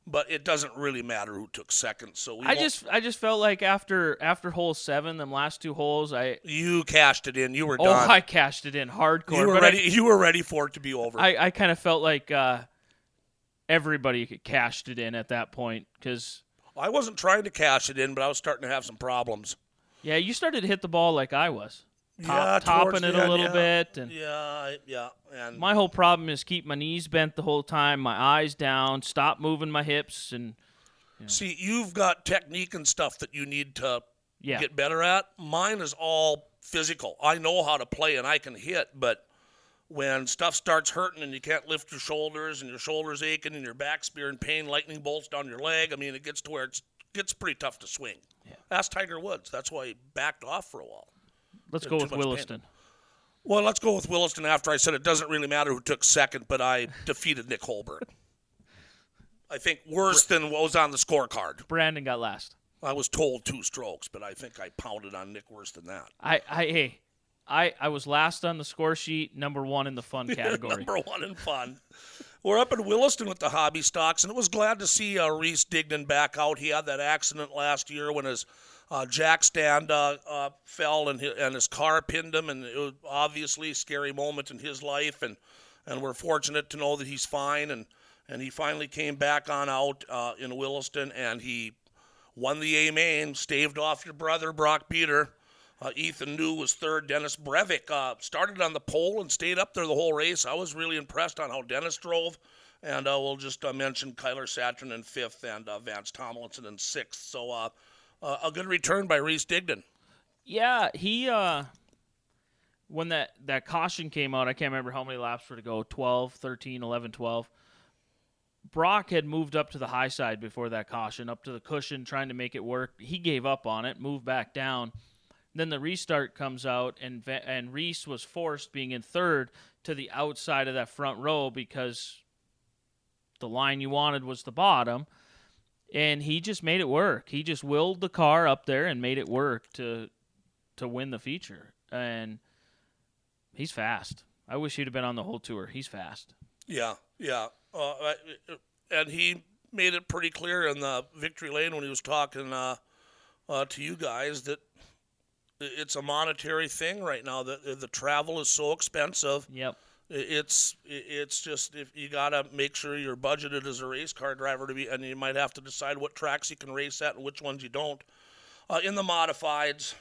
but it doesn't really matter who took second. So we I won't- just I just felt like after after hole seven, them last two holes, I you cashed it in. You were oh done. I cashed it in hardcore. you were ready. you were ready for it to be over. I I, I kind of felt like uh, everybody cashed it in at that point because I wasn't trying to cash it in, but I was starting to have some problems. yeah, you started to hit the ball like I was, top, yeah, topping it the a end, little yeah. bit and. Yeah, yeah, and My whole problem is keep my knees bent the whole time, my eyes down, stop moving my hips, and see, you've got technique and stuff that you need to yeah, get better at. Mine is all physical. I know how to play and I can hit, but when stuff starts hurting and you can't lift your shoulders and your shoulders aching and your back spearing pain, lightning bolts down your leg, I mean, it gets to where it gets pretty tough to swing. Yeah. That's Tiger Woods. That's why he backed off for a while. Let's go with much pain. Williston. Well, let's go with Williston after I said it doesn't really matter who took second, but I defeated Nick Holbert. I think worse than what was on the scorecard. Brandon got last. I was told two strokes, but I think I pounded on Nick worse than that. I, I, hey, I, I was last on the score sheet, number one in the fun category. Number one in fun. we're up in Williston with the hobby stocks, and it was glad to see uh, Reese Dignan back out. He had that accident last year when his uh, jack stand uh, uh, fell and his, and his car pinned him, and it was obviously a scary moment in his life. And and we're fortunate to know that he's fine, and and he finally came back on out uh, in Williston, and he won the A main, staved off your brother Brock Peter. Uh, Ethan New was third. Dennis Brevik uh, started on the pole and stayed up there the whole race. I was really impressed on how Dennis drove. And we'll just mention Kyler Satrin in fifth and Vance Tomlinson in sixth. So uh, a good return by Reese Dignan. Yeah, he when that that caution came out, I can't remember how many laps were to go 12, 13, 11, 12. Brock had moved up to the high side before that caution, up to the cushion, trying to make it work. He gave up on it, moved back down then the restart comes out, and and Reese was forced, being in third, to the outside of that front row because the line you wanted was the bottom, and he just made it work. He just willed the car up there and made it work to to win the feature, and he's fast. I wish he'd have been on the whole tour. He's fast. Yeah, yeah, uh, and he made it pretty clear in the victory lane when he was talking uh, uh, to you guys that it's a monetary thing right now. The the travel is so expensive. Yep. It's it's just if you gotta make sure you're budgeted as a race car driver to be, and you might have to decide what tracks you can race at and which ones you don't. Uh, in the modifieds,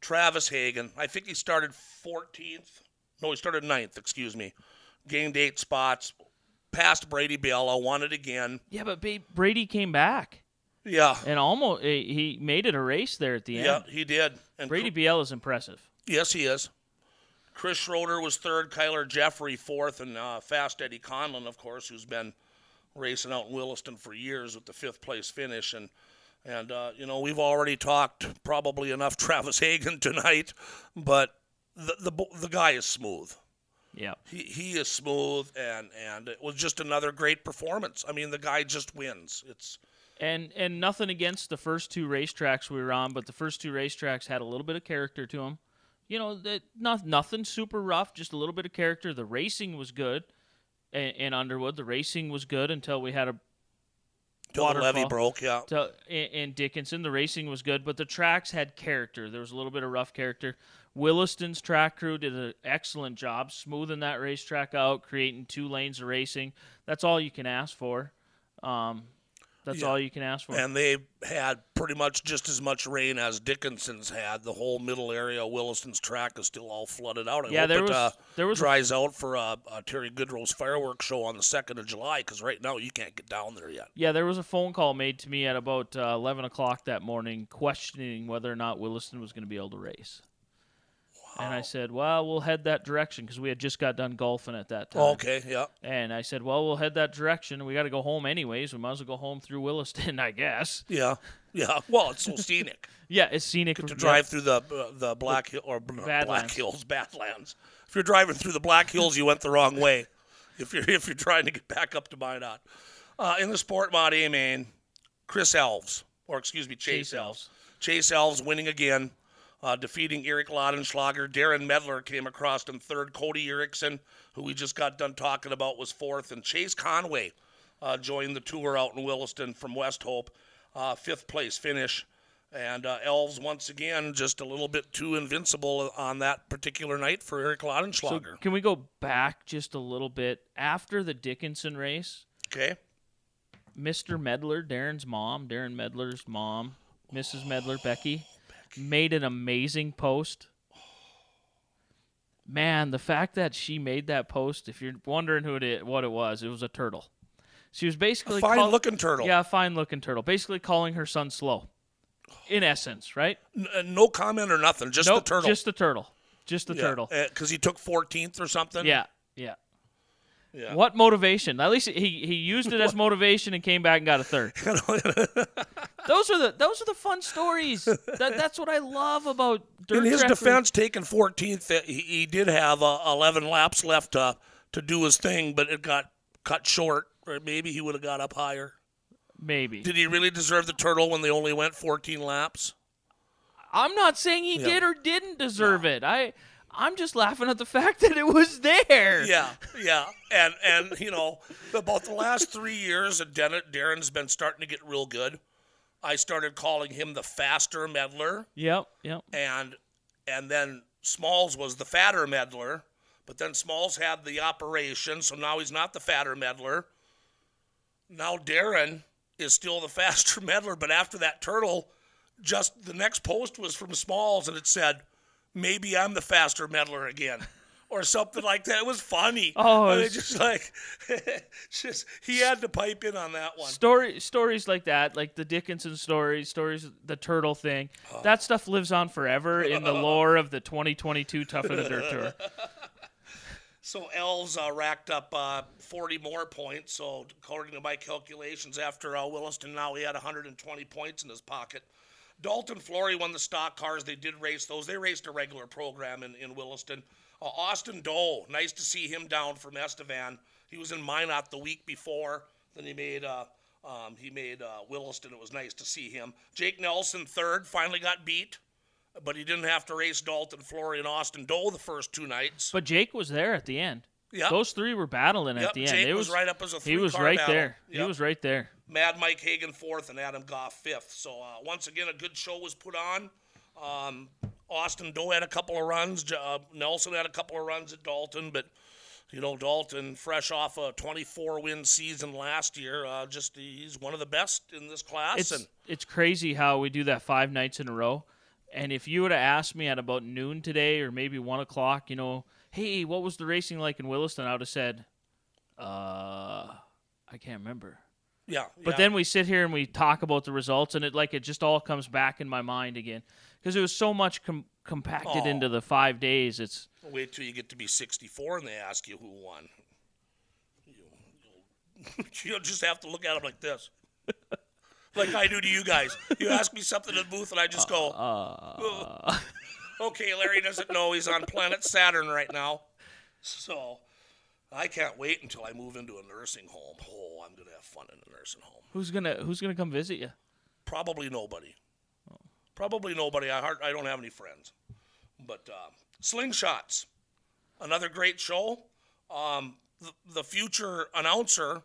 Travis Hagen, I think he started 14th. No, he started 9th. Excuse me. Gained eight spots. Passed Brady Biella. Won it again. Yeah, but Brady came back. Yeah. And almost he made it a race there at the end. Yeah, he did. And Brady Biel is impressive. Yes, he is. Chris Schroeder was third, Kyler Jeffrey fourth, and uh, Fast Eddie Conlon, of course, who's been racing out in Williston for years with the fifth place finish. And and uh, you know we've already talked probably enough Travis Hagen tonight, but the the the guy is smooth. Yeah, he he is smooth, and and it was just another great performance. I mean, the guy just wins. It's and and nothing against the first two racetracks we were on, but the first two racetracks had a little bit of character to them. You know, that not nothing super rough, just a little bit of character. The racing was good in, in Underwood. The racing was good until we had a Till the levee broke, yeah. To, in, in Dickinson, the racing was good, but the tracks had character. There was a little bit of rough character. Williston's track crew did an excellent job smoothing that racetrack out, creating two lanes of racing. That's all you can ask for. Um, that's yeah. all you can ask for. And they had pretty much just as much rain as Dickinson's had. The whole middle area of Williston's track is still all flooded out. I yeah, there it, was, uh, there was dries out for uh, uh, Terry Goodrow's fireworks show on the second of July because right now you can't get down there yet. Yeah, there was a phone call made to me at about uh, eleven o'clock that morning, questioning whether or not Williston was going to be able to race. And I said, well, we'll head that direction because we had just got done golfing at that time. Okay, yeah. And I said, well, we'll head that direction. We got to go home anyways. We might as well go home through Williston, I guess. Yeah, yeah. Well, it's so scenic. yeah, it's scenic. to drive through the uh, the Black Hill or Badlands. Black Hills, Badlands. If you're driving through the Black Hills, you went the wrong way. If you're if you're trying to get back up to Minot, uh, in the Sport Mod A main, Chris Elves, or excuse me, Chase, Chase Elves. Chase Elves winning again uh, defeating Eric Lautenschlager. Darren Medler came across in third. Cody Erickson, who we just got done talking about, was fourth. And Chase Conway uh, joined the tour out in Williston from West Hope. Uh, fifth place finish. And uh, Elves, once again, just a little bit too invincible on that particular night for Eric Lautenschlager. So can we go back just a little bit? After the Dickinson race, okay. Mr. Medler, Darren's mom, Darren Medler's mom, Mrs. Medler, Becky, made an amazing post. Man, the fact that she made that post, if you're wondering who it is, what it was, it was a turtle. She was basically a fine call- looking turtle. Yeah, fine looking turtle. Basically calling her son slow. In essence, right? N- uh, no comment or nothing. Just nope, the turtle. Just the turtle. Just the yeah, turtle. Because uh, he took 14th or something. Yeah, yeah. Yeah. What motivation? At least he, he used it as motivation and came back and got a third. those are the those are the fun stories. That, that's what I love about. Dirt In his defense, taking 14th, uh, he, he did have uh, 11 laps left to to do his thing, but it got cut short. Or maybe he would have got up higher. Maybe. Did he really deserve the turtle when they only went 14 laps? I'm not saying he yeah. did or didn't deserve no. it. I I'm just laughing at the fact that it was there. Yeah, yeah, and and you know about the last three years, and Darren's been starting to get real good. I started calling him the faster meddler, Yep. Yep. and and then Smalls was the fatter meddler, but then Smalls had the operation, so now he's not the fatter meddler. Now Darren is still the faster meddler, but after that turtle, just the next post was from Smalls, and it said, "Maybe I'm the faster meddler again." Or something like that. It was funny. Oh, I it mean, was- just like, just he had to pipe in on that one. Story stories like that, like the Dickinson stories, stories the turtle thing, Oh. that stuff lives on forever in the lore of the 2022 Tougher Than Dirt Tour. So Elves uh, racked up uh, 40 more points. So according to my calculations, after uh, Williston, now he had 120 points in his pocket. Dalton Flory won the stock cars. They did race those. They raced a regular program in, in Williston. Uh, Austin Doe, nice to see him down from Estevan. He was in Minot the week before. Then he made uh, um, he made uh, Williston. It was nice to see him. Jake Nelson third, finally got beat, but he didn't have to race Dalton Flory and Austin Doe the first two nights. But Jake was there at the end. Yep. Those three were battling Yep, at the end. Jake it was, right up as a three. He was right battle. there. He was right there. Mad Mike Hagan fourth and Adam Goff fifth. So uh, once again, a good show was put on. Um, Austin Doe had a couple of runs. Uh, Nelson had a couple of runs at Dalton, but you know Dalton, fresh off a 24 win season last year, uh, just he's one of the best in this class. It's and it's crazy how we do that five nights in a row. And if you would have asked me at about noon today or maybe one o'clock, you know, hey, what was the racing like in Williston? I would have said, uh, I can't remember. yeah, But yeah. then we sit here and we talk about the results, and it like it just all comes back in my mind again because it was so much com- compacted Oh. into the five days. It's wait till you get to be 64 and they ask you who won. You, you'll, you'll just have to look at them like this. like I do to you guys. You ask me something in the booth and I just go, uh, okay, Larry doesn't know he's on planet Saturn right now. So I can't wait until I move into a nursing home. Oh, I'm going to have fun in a nursing home. who's gonna who's gonna come visit you? Probably nobody. Probably nobody. I, hard, I don't have any friends. But uh, Slingshots, another great show. Um, the, the future announcer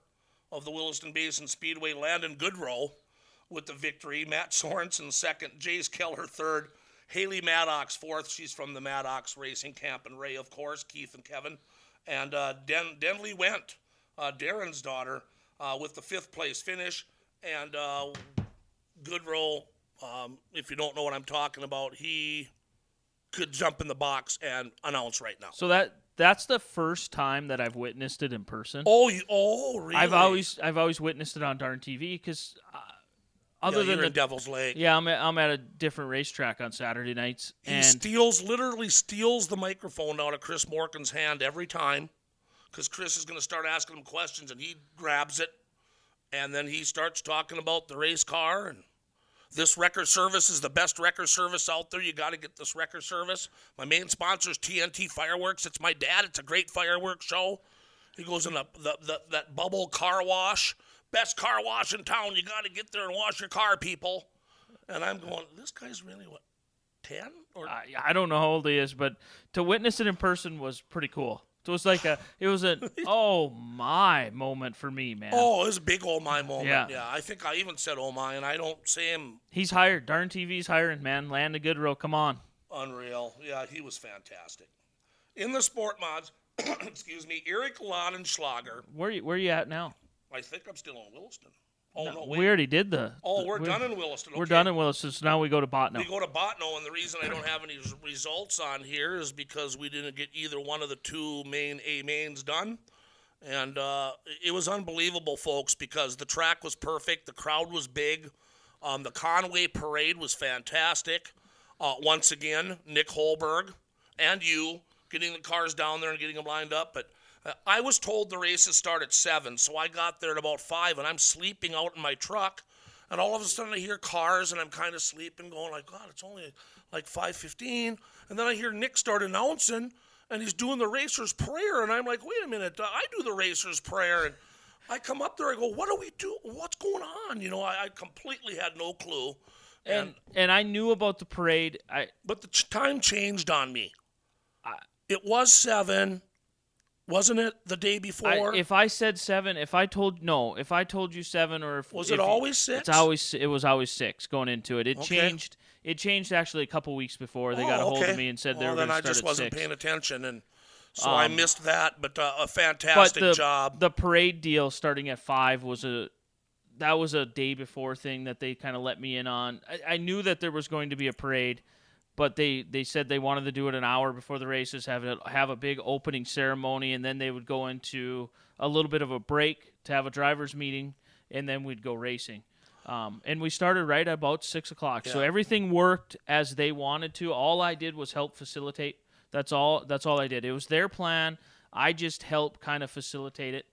of the Williston Basin Speedway, Landon Goodrow, with the victory. Matt Sorensen second, Jace Keller third, Haley Maddox fourth. She's from the Maddox Racing Camp and Ray, of course, Keith and Kevin. And uh, Den- Denley Went, uh, Darren's daughter, uh, with the fifth place finish. And uh, Goodrow, um, if you don't know what I'm talking about, he could jump in the box and announce right now. So that that's the first time that I've witnessed it in person. Oh, you, oh, really? I've always I've always witnessed it on Darn TV because uh, other yeah, than the Devil's Lake. yeah, I'm at, I'm at a different racetrack on Saturday nights, He steals, literally steals the microphone out of Chris Morgan's hand every time, because Chris is going to start asking him questions, and he grabs it, and then he starts talking about the race car and this record service is the best record service out there. You got to get this record service. My main sponsor is TNT Fireworks. It's my dad. It's a great fireworks show. He goes in the, the, the that bubble car wash, best car wash in town. You got to get there and wash your car, people. And I'm going, this guy's really what, ten or I, I don't know how old he is, but to witness it in person was pretty cool. So it was like a it was a oh my moment for me, man. Oh, it was a big oh my moment. Yeah. Yeah. I think I even said oh my, and I don't say him He's hired. Darn TV's hiring, man. Landon Goodrow. Come on. unreal. Yeah, he was fantastic. In the sport mods, excuse me, Eric Lautenschlager. Where are you where are you at now? I think I'm still in Williston. Oh no, wait. we already did the. oh, we're, we- done in Williston. We're done in Williston, so now we go to Bottineau. We go to Bottineau, and the reason I don't have any results on here is because we didn't get either one of the two main A mains done. And uh, it was unbelievable, folks, because the track was perfect, the crowd was big, um, the Conway parade was fantastic. Uh, once again, Nick Holberg and you getting the cars down there and getting them lined up. But I was told the races start at seven, so I got there at about five, and I'm sleeping out in my truck. And all of a sudden, I hear cars, and I'm kind of sleeping, going like, "God, it's only like 5:15." And then I hear Nick start announcing, and he's doing the racer's prayer, and I'm like, "Wait a minute, I do the racer's prayer." And I come up there, I go, "What do we do? What's going on?" You know, I, I completely had no clue. And, and and I knew about the parade. I but the ch- time changed on me. I, It was seven, wasn't it? The day I, before. if I said seven, if I told no, if I told you seven, or if was if it always six? It's always it was always six going into it. It Okay. changed. It changed actually a couple weeks before they got a Oh, hold of me and said they well, were then going I to start just at wasn't six. paying attention, and so I Um, missed that. But uh, a but fantastic the job. the parade deal starting at five was a that was a day before thing that they kind of let me in on. I, I knew that there was going to be a parade, but they they said they wanted to do it an hour before the races, have a have a big opening ceremony, and then they would go into a little bit of a break to have a drivers meeting, and then we'd go racing. Um, and we started right at about six o'clock. So everything worked as they wanted to. All I did was help facilitate. That's all. That's all I did. It was their plan. I just helped kind of facilitate it.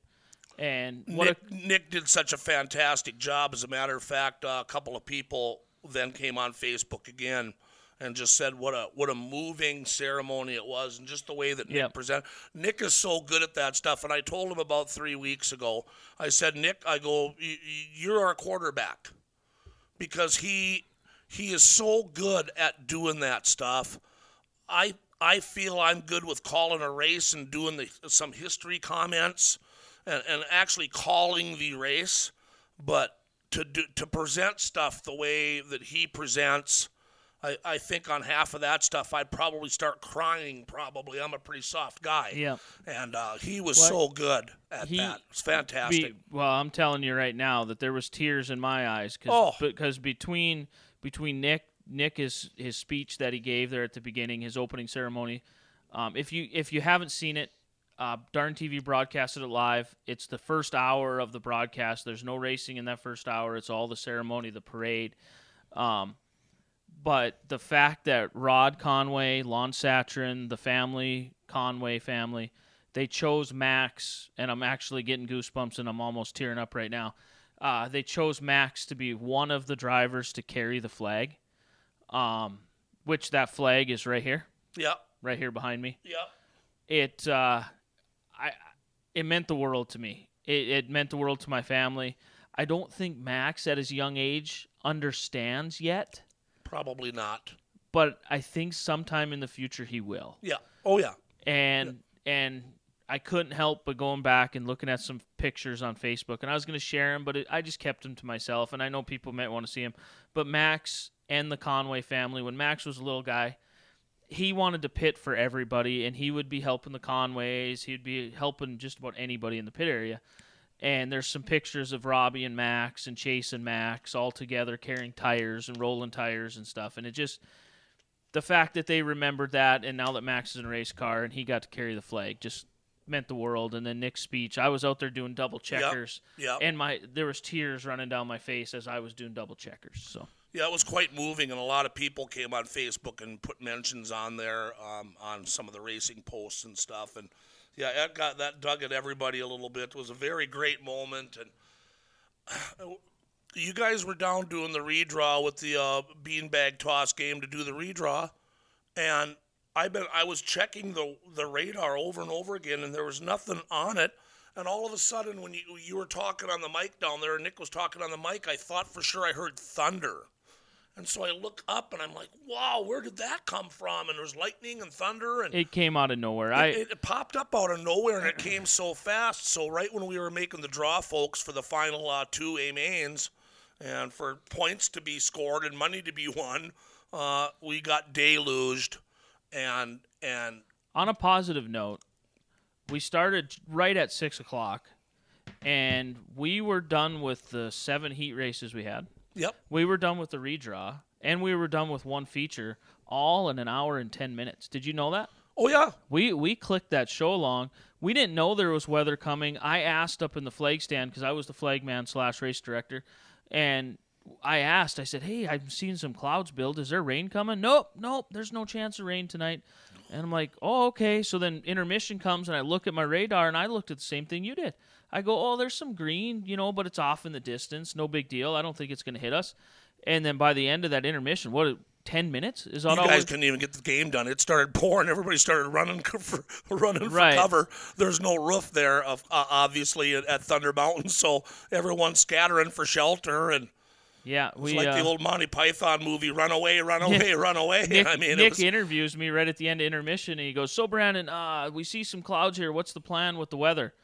And what Nick, a, Nick did such a fantastic job. As a matter of fact, uh, a couple of people then came on Facebook again and just said what a what a moving ceremony it was, and just the way that Nick Yep. presented. Nick is so good at that stuff, and I told him about three weeks ago. I said, Nick, I go, "Y- y- you're our quarterback because he he is so good at doing that stuff. I I feel I'm good with calling a race and doing the, some history comments and, and actually calling the race, but to do, to present stuff the way that he presents, I, I think on half of that stuff I'd probably start crying. Probably I'm a pretty soft guy. Yeah. And uh, he was What? so good at He- that. It's fantastic. be, well, I'm telling you right now that there was tears in my eyes Oh. because because between between Nick Nick is his speech that he gave there at the beginning, his opening ceremony. Um, if you if you haven't seen it, uh, Darn TV broadcasted it live. It's the first hour of the broadcast. There's no racing in that first hour. It's all the ceremony, the parade. Um, but the fact that Rod Conway, Lon Satrin, the family, Conway family, they chose Max, and I'm actually getting goosebumps and I'm almost tearing up right now. Uh, they chose Max to be one of the drivers to carry the flag, um, which that flag is right here, yeah. right here behind me. Yeah. It, uh, I, it meant the world to me. It, it meant the world to my family. I don't think Max, at his young age, understands yet Probably not. but I think sometime in the future he will. Yeah. Oh yeah. And and I couldn't help but going back and looking at some pictures on Facebook, and I was going to share them, but it, I just kept them to myself. And I know people might want to see them, but Max and the Conway family, when Max was a little guy, he wanted to pit for everybody, and he would be helping the Conways. He'd be helping just about anybody in the pit area. And there's some pictures of Robbie and Max and Chase and Max all together carrying tires and rolling tires and stuff. And it just the fact that they remembered that, and now that Max is in a race car and he got to carry the flag, just meant the world. And then Nick's speech, I was out there doing double checkers, Yep. and my there was tears running down my face as I was doing double checkers. So Yeah, it was quite moving, and a lot of people came on Facebook and put mentions on there um, on some of the racing posts and stuff. And yeah, that got that dug at everybody a little bit. It was a very great moment, and you guys were down doing the redraw with the uh, beanbag toss game to do the redraw, and I've been I was checking the the radar over and over again, and there was nothing on it. And all of a sudden, when you you were talking on the mic down there, and Nick was talking on the mic, I thought for sure I heard thunder. And so I look up and I'm like, wow, where did that come from? And there's lightning and thunder and it came out of nowhere. I it, it popped up out of nowhere and it came so fast. So right when we were making the draw, folks, for the final uh, two A mains, and for points to be scored and money to be won, uh, we got deluged, and and on a positive note, we started right at six o'clock, and we were done with the seven heat races we had. Yep, We were done with the redraw, and we were done with one feature, all in an hour and ten minutes. Did you know that? oh yeah, We we clicked that show along. We didn't know there was weather coming. I asked up in the flag stand because I was the flag man slash race director, and I asked. I said, "Hey, I'm seeing some clouds build. Is there rain coming?" Nope, nope. There's no chance of rain tonight. And I'm like, "Oh, okay." So then intermission comes, and I look at my radar, and I looked at the same thing you did. I go, "Oh, there's some green, you know, but it's off in the distance. No big deal. I don't think it's going to hit us." And then by the end of that intermission, what? Ten minutes is that you all? guys we- couldn't even get the game done. It started pouring. Everybody started running for running for Right. cover. There's no roof there, of uh, obviously at, at Thunder Mountain, so everyone's scattering for shelter and. Yeah, It's we like uh, the old Monty Python movie, Run Away, Run Away, Run Away. Nick, I mean, it Nick was, interviews me right at the end of intermission, and he goes, "So Brandon, uh, we see some clouds here. What's the plan with the weather?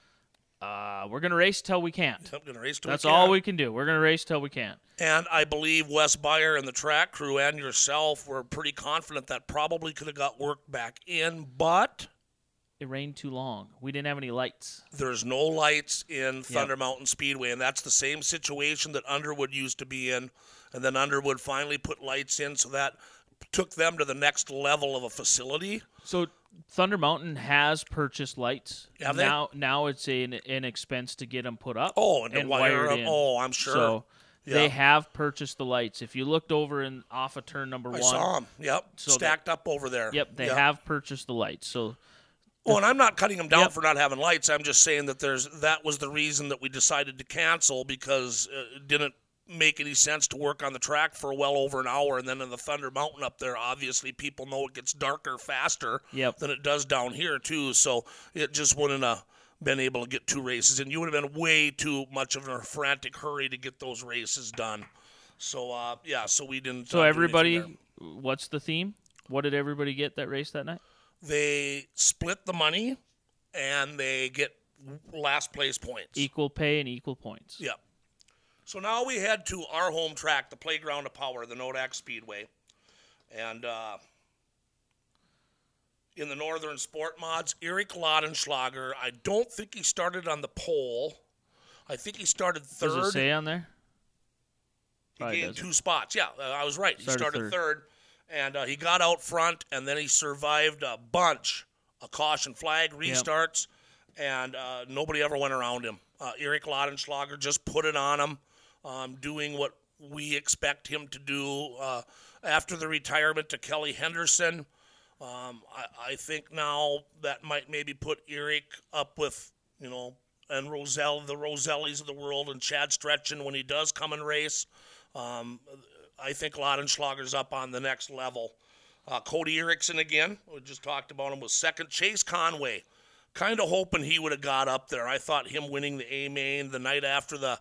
Uh, we're gonna race till we can't. I'm gonna race to a That's can. all we can do. We're gonna race till we can't." And I believe Wes Beyer and the track crew and yourself were pretty confident that probably could have got work back in, but It rained too long. We didn't have any lights. there's no lights in Thunder Mountain Speedway, and that's the same situation that Underwood used to be in. And then Underwood finally put lights in, so that took them to the next level of a facility. So Thunder Mountain has purchased lights. Have they? now, now it's an, an expense to get them put up. Oh, and, and wire them. in. Oh, I'm sure. So Yeah. they have purchased the lights. If you looked over and off of turn number I one, saw them. Yep, So stacked up over there. yep, they Yep. have purchased the lights. So Oh, and I'm not cutting them down Yep. for not having lights. I'm just saying that there's that was the reason that we decided to cancel because uh, it didn't make any sense to work on the track for well over an hour, and then in the Thunder Mountain up there, obviously people know it gets darker faster Yep. than it does down here too. So it just wouldn't have been able to get two races, and you would have been way too much of a frantic hurry to get those races done. So uh, yeah, so we didn't. so uh, everybody, what's the theme? What did everybody get that race that night? they split the money, and they get last place points. Equal pay and equal points. Yep. So now we head to our home track, the Playground of Power, the Nodak Speedway. And uh, in the Northern Sport Mods, Eric Lautenschlager, I don't think he started on the pole. I think he started third. Does it say on there? he Probably gained doesn't. two spots. Yeah, uh, I was right. He Started started third. third. and uh, he got out front, and then he survived a bunch of caution flag restarts, and uh, nobody ever went around him. Uh, Eric Lautenschlager just put it on him, um, doing what we expect him to do. Uh, after the retirement to Kelly Henderson, um, I, I think now that might maybe put Eric up with, you know, and Roselle, the Rosellis of the world, and Chad Stretchen when he does come and race. Um, I think Lautenschlager's up on the next level. Uh, Cody Erickson again, we just talked about him, was second. Chase Conway, kind of hoping he would have got up there. I thought him winning the A main the night after the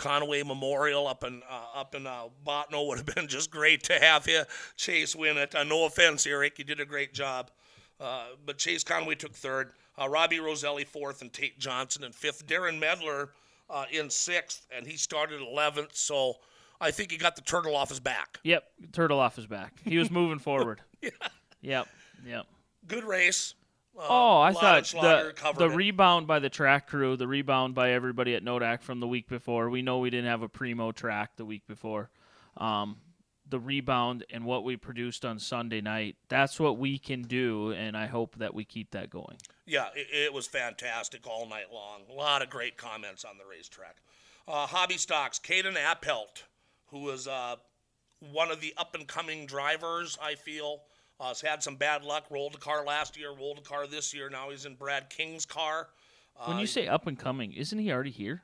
Conway Memorial up in uh, up in uh, Bottineau would have been just great to have him, Chase win it. Uh, no offense, Eric, you did a great job. Uh, but Chase Conway took third. Uh, Robbie Roselli fourth, and Tate Johnson in fifth. Darren Medler uh, in sixth, and he started eleventh. So I think he got the turtle off his back. Yep, turtle off his back. He was moving forward. yeah. Yep, yep. Good race. Uh, Oh, I thought the the it. rebound by the track crew, the rebound by everybody at Nodak from the week before. We know we didn't have a primo track the week before. Um, the rebound and what we produced on Sunday night. That's what we can do, and I hope that we keep that going. Yeah, it, it was fantastic all night long. A lot of great comments on the racetrack. Uh, hobby stocks, Caden Appelt, who is uh, one of the up and coming drivers, I feel. Uh, has had some bad luck. Rolled a car last year, rolled a car this year. Now he's in Brad King's car. When Uh, you say up and coming, isn't he already here?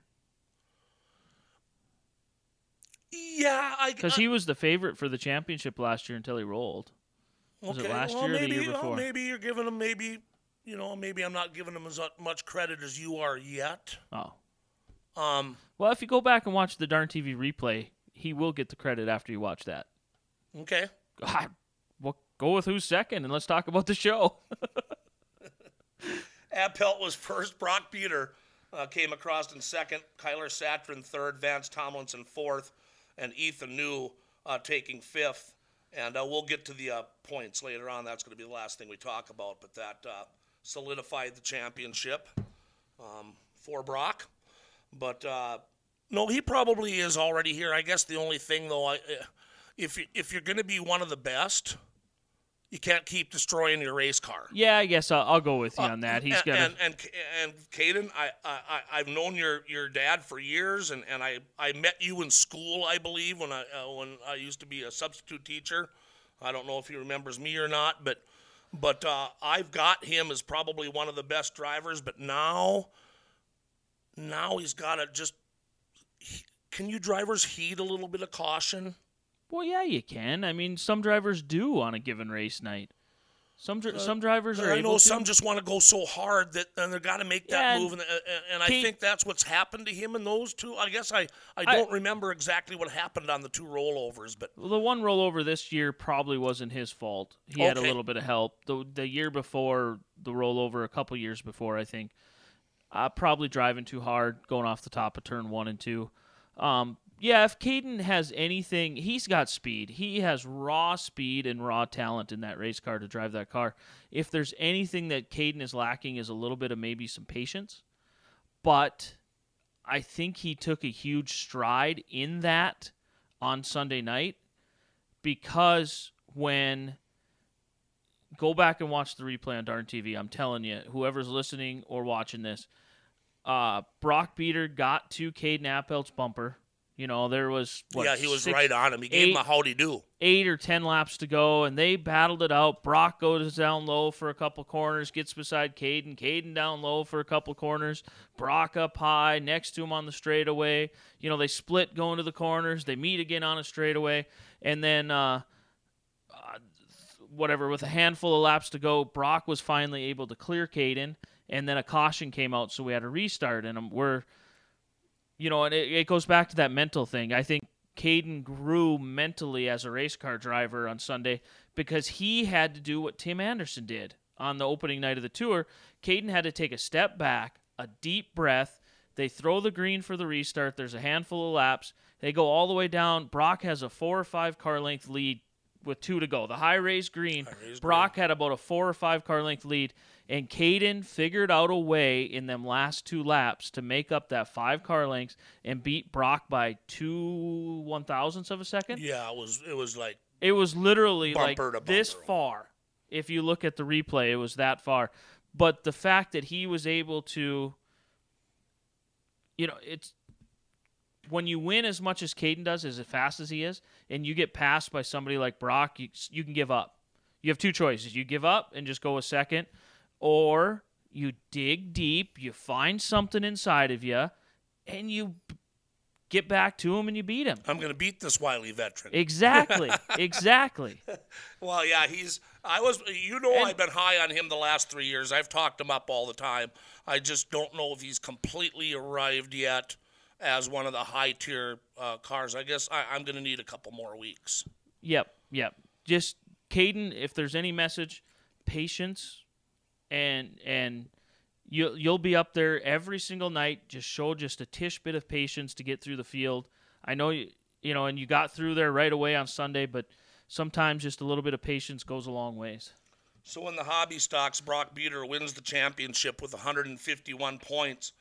yeah, I Because he was the favorite for the championship last year until he rolled. was it last well, year or the maybe, year well, before? maybe you're giving him maybe, you know, maybe I'm not giving him as much credit as you are yet. Oh. Um, Well, if you go back and watch the Darn TV replay, he will get the credit after you watch that. okay. God, well, go with who's second, and let's talk about the show. Appelt was first. Brock Peter uh, came across in second. Kyler Satrin third. Vance Tomlinson fourth. And Ethan New uh, taking fifth. And uh, we'll get to the uh, points later on. That's going to be the last thing we talk about. But that uh, solidified the championship um, for Brock. But uh, no, he probably is already here. I guess the only thing, though, I, if, if you're going to be one of the best, you can't keep destroying your race car. yeah, I guess I'll, I'll go with you on that. He's and, got and and and Caden, I, I I've known your your dad for years, and, and I, I met you in school, I believe, when I uh, when I used to be a substitute teacher. I don't know if he remembers me or not, but but uh, I've got him as probably one of the best drivers. But now, now he's got to just. Can you drivers heed a little bit of caution? Well, yeah, you can. I mean, some drivers do on a given race night. Some dri- some drivers are I know to. some just want to go so hard that and they've got to make that Yeah, move, and, and, and I think that's what's happened to him in those two. I guess I, I don't remember exactly what happened on the two rollovers, but the one rollover this year probably wasn't his fault. He had a little bit of help. The the year before, the rollover, a couple years before, I think, uh, probably driving too hard, going off the top of turn one and two. Um, yeah, if Caden has anything, he's got speed. He has raw speed and raw talent in that race car to drive that car. If there's anything that Caden is lacking, is a little bit of maybe some patience. But I think he took a huge stride in that on Sunday night because when go back and watch the replay on Darn TV, I'm telling you, whoever's listening or watching this, uh, Brock Beater got to Caden Appelt's bumper. You know, there was what, yeah, he was six- right on him. He gave him a howdy do. eight or ten laps to go, and they battled it out. Brock goes down low for a couple corners, gets beside Caden. Caden down low for a couple corners. Brock up high next to him on the straightaway. You know, they split going to the corners. They meet again on a straightaway, and then uh, uh, whatever with a handful of laps to go, Brock was finally able to clear Caden, and then a caution came out, so we had to restart. And we're you know, and it, it goes back to that mental thing. I think Caden grew mentally as a race car driver on Sunday because he had to do what Tim Anderson did on the opening night of the tour. Caden had to take a step back, a deep breath. They throw the green for the restart. There's a handful of laps. They go all the way down. Brock has a four or five car length lead with two to go. The high raised green. High raised Brock had about a four or five car length lead, and Caden figured out a way in them last two laps to make up that five car lengths and beat Brock by two one thousandths of a second. Yeah, it was it was like It was literally like this far. If you look at the replay, it was that far. But the fact that he was able to, you know, it's when you win as much as Caden does, as fast as he is, and you get passed by somebody like Brock, you, you can give up. You have two choices. You give up and just go a second, or you dig deep, you find something inside of you, and you get back to him and you beat him. I'm going to beat this wily veteran. Exactly. exactly. Well, yeah, he's. I was. You know, And- I've been high on him the last three years. I've talked him up all the time. I just don't know if he's completely arrived yet as one of the high tier uh, cars. I guess I, I'm going to need a couple more weeks. Yep, yep. Just Caden, if there's any message, patience, and and you'll you'll be up there every single night. Just show just a tish bit of patience to get through the field. I know you you know, and you got through there right away on Sunday, but sometimes just a little bit of patience goes a long ways. So in the hobby stocks, Brock Beater wins the championship with 151 points.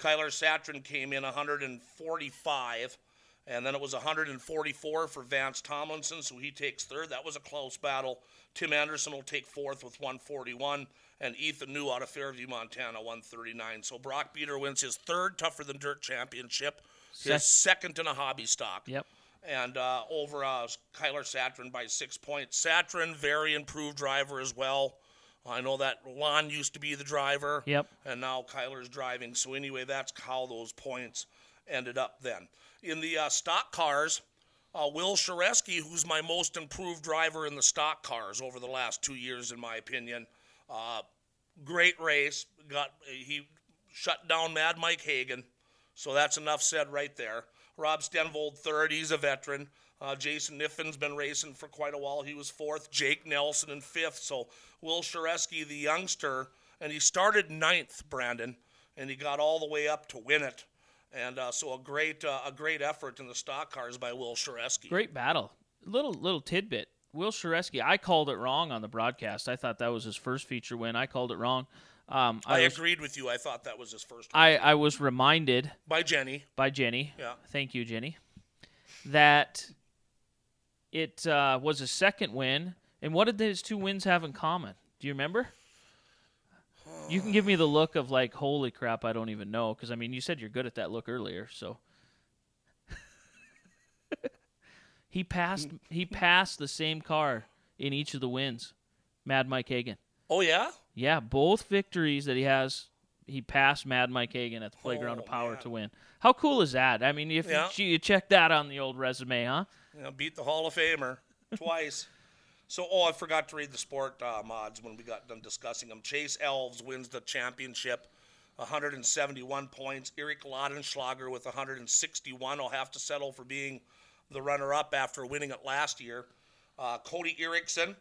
Kyler Satrin came in 145, and then it was 144 for Vance Tomlinson, so he takes third. That was a close battle. Tim Anderson will take fourth with 141, and Ethan New out of Fairview, Montana, 139. So Brock Beater wins his third Tougher Than Dirt championship, Sec- his second in a hobby stock Yep. and uh, over uh, Kyler Satrin by six points. Satrin, very improved driver as well. I know that Lon used to be the driver, Yep. and now Kyler's driving. So anyway, that's how those points ended up then. In the uh, stock cars, uh, Will Shareski, who's my most improved driver in the stock cars over the last two years, in my opinion, uh, great race. Got he shut down Mad Mike Hagan, so that's enough said right there. Rob Stenvold third, he's a veteran. Uh, Jason Niffin's been racing for quite a while. He was fourth. Jake Nelson in fifth. So Will Shareski, the youngster, and he started ninth, Brandon, and he got all the way up to win it. And uh, so a great uh, a great effort in the stock cars by Will Shareski. Great battle. Little little tidbit. Will Shareski, I called it wrong on the broadcast. I thought that was his first feature win. I called it wrong. Um, I, I, was, agreed with you. I thought that was his first. I, I was reminded by Jenny. by Jenny. Yeah. Thank you, Jenny. That it uh, was a second win. And what did those two wins have in common? Do you remember? You can give me the look of like, holy crap, I don't even know. Because I mean, you said you're good at that look earlier, so. he passed. He passed the same car in each of the wins. Mad Mike Hagan. Oh yeah. Yeah, both victories that he has, he passed Mad Mike Hagan at the Playground of Oh, Power man. to win. How cool is that? I mean, if Yeah. you, you check that on the old resume, huh? You know, beat the Hall of Famer twice. So, oh, I forgot to read the sport uh, mods when we got done discussing them. Chase Elves wins the championship, 171 points. Eric Lautenschlager with 161 I'll have to settle for being the runner-up after winning it last year. Uh, Cody Erickson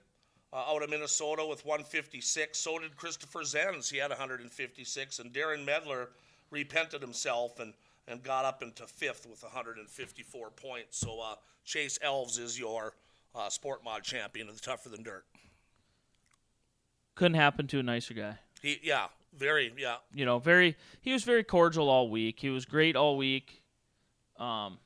uh, out of Minnesota with 156. So did Christopher Zenz. He had 156. And Darren Medler repented himself and, and got up into fifth with 154 points. So uh, Chase Elves is your uh, sport mod champion of the Tougher Than Dirt. Couldn't happen to a nicer guy. He, yeah, very, yeah. You know, very. He was very cordial all week. He was great all week. Um,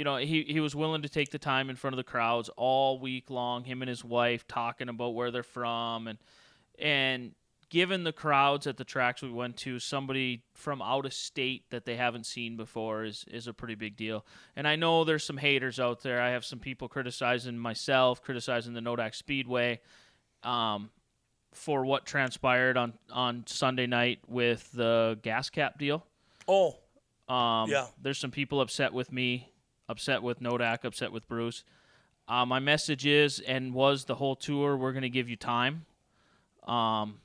you know, he, he was willing to take the time in front of the crowds all week long. Him and his wife talking about where they're from, and and given the crowds at the tracks we went to, somebody from out of state that they haven't seen before is is a pretty big deal. And I know there's some haters out there. I have some people criticizing myself, criticizing the Nodak Speedway. Um, for what transpired on, on Sunday night with the gas cap deal. Oh, Um, Yeah. There's some people upset with me, upset with Nodak, upset with Bruce. Uh, my message is and was the whole tour we're going to give you time. Um,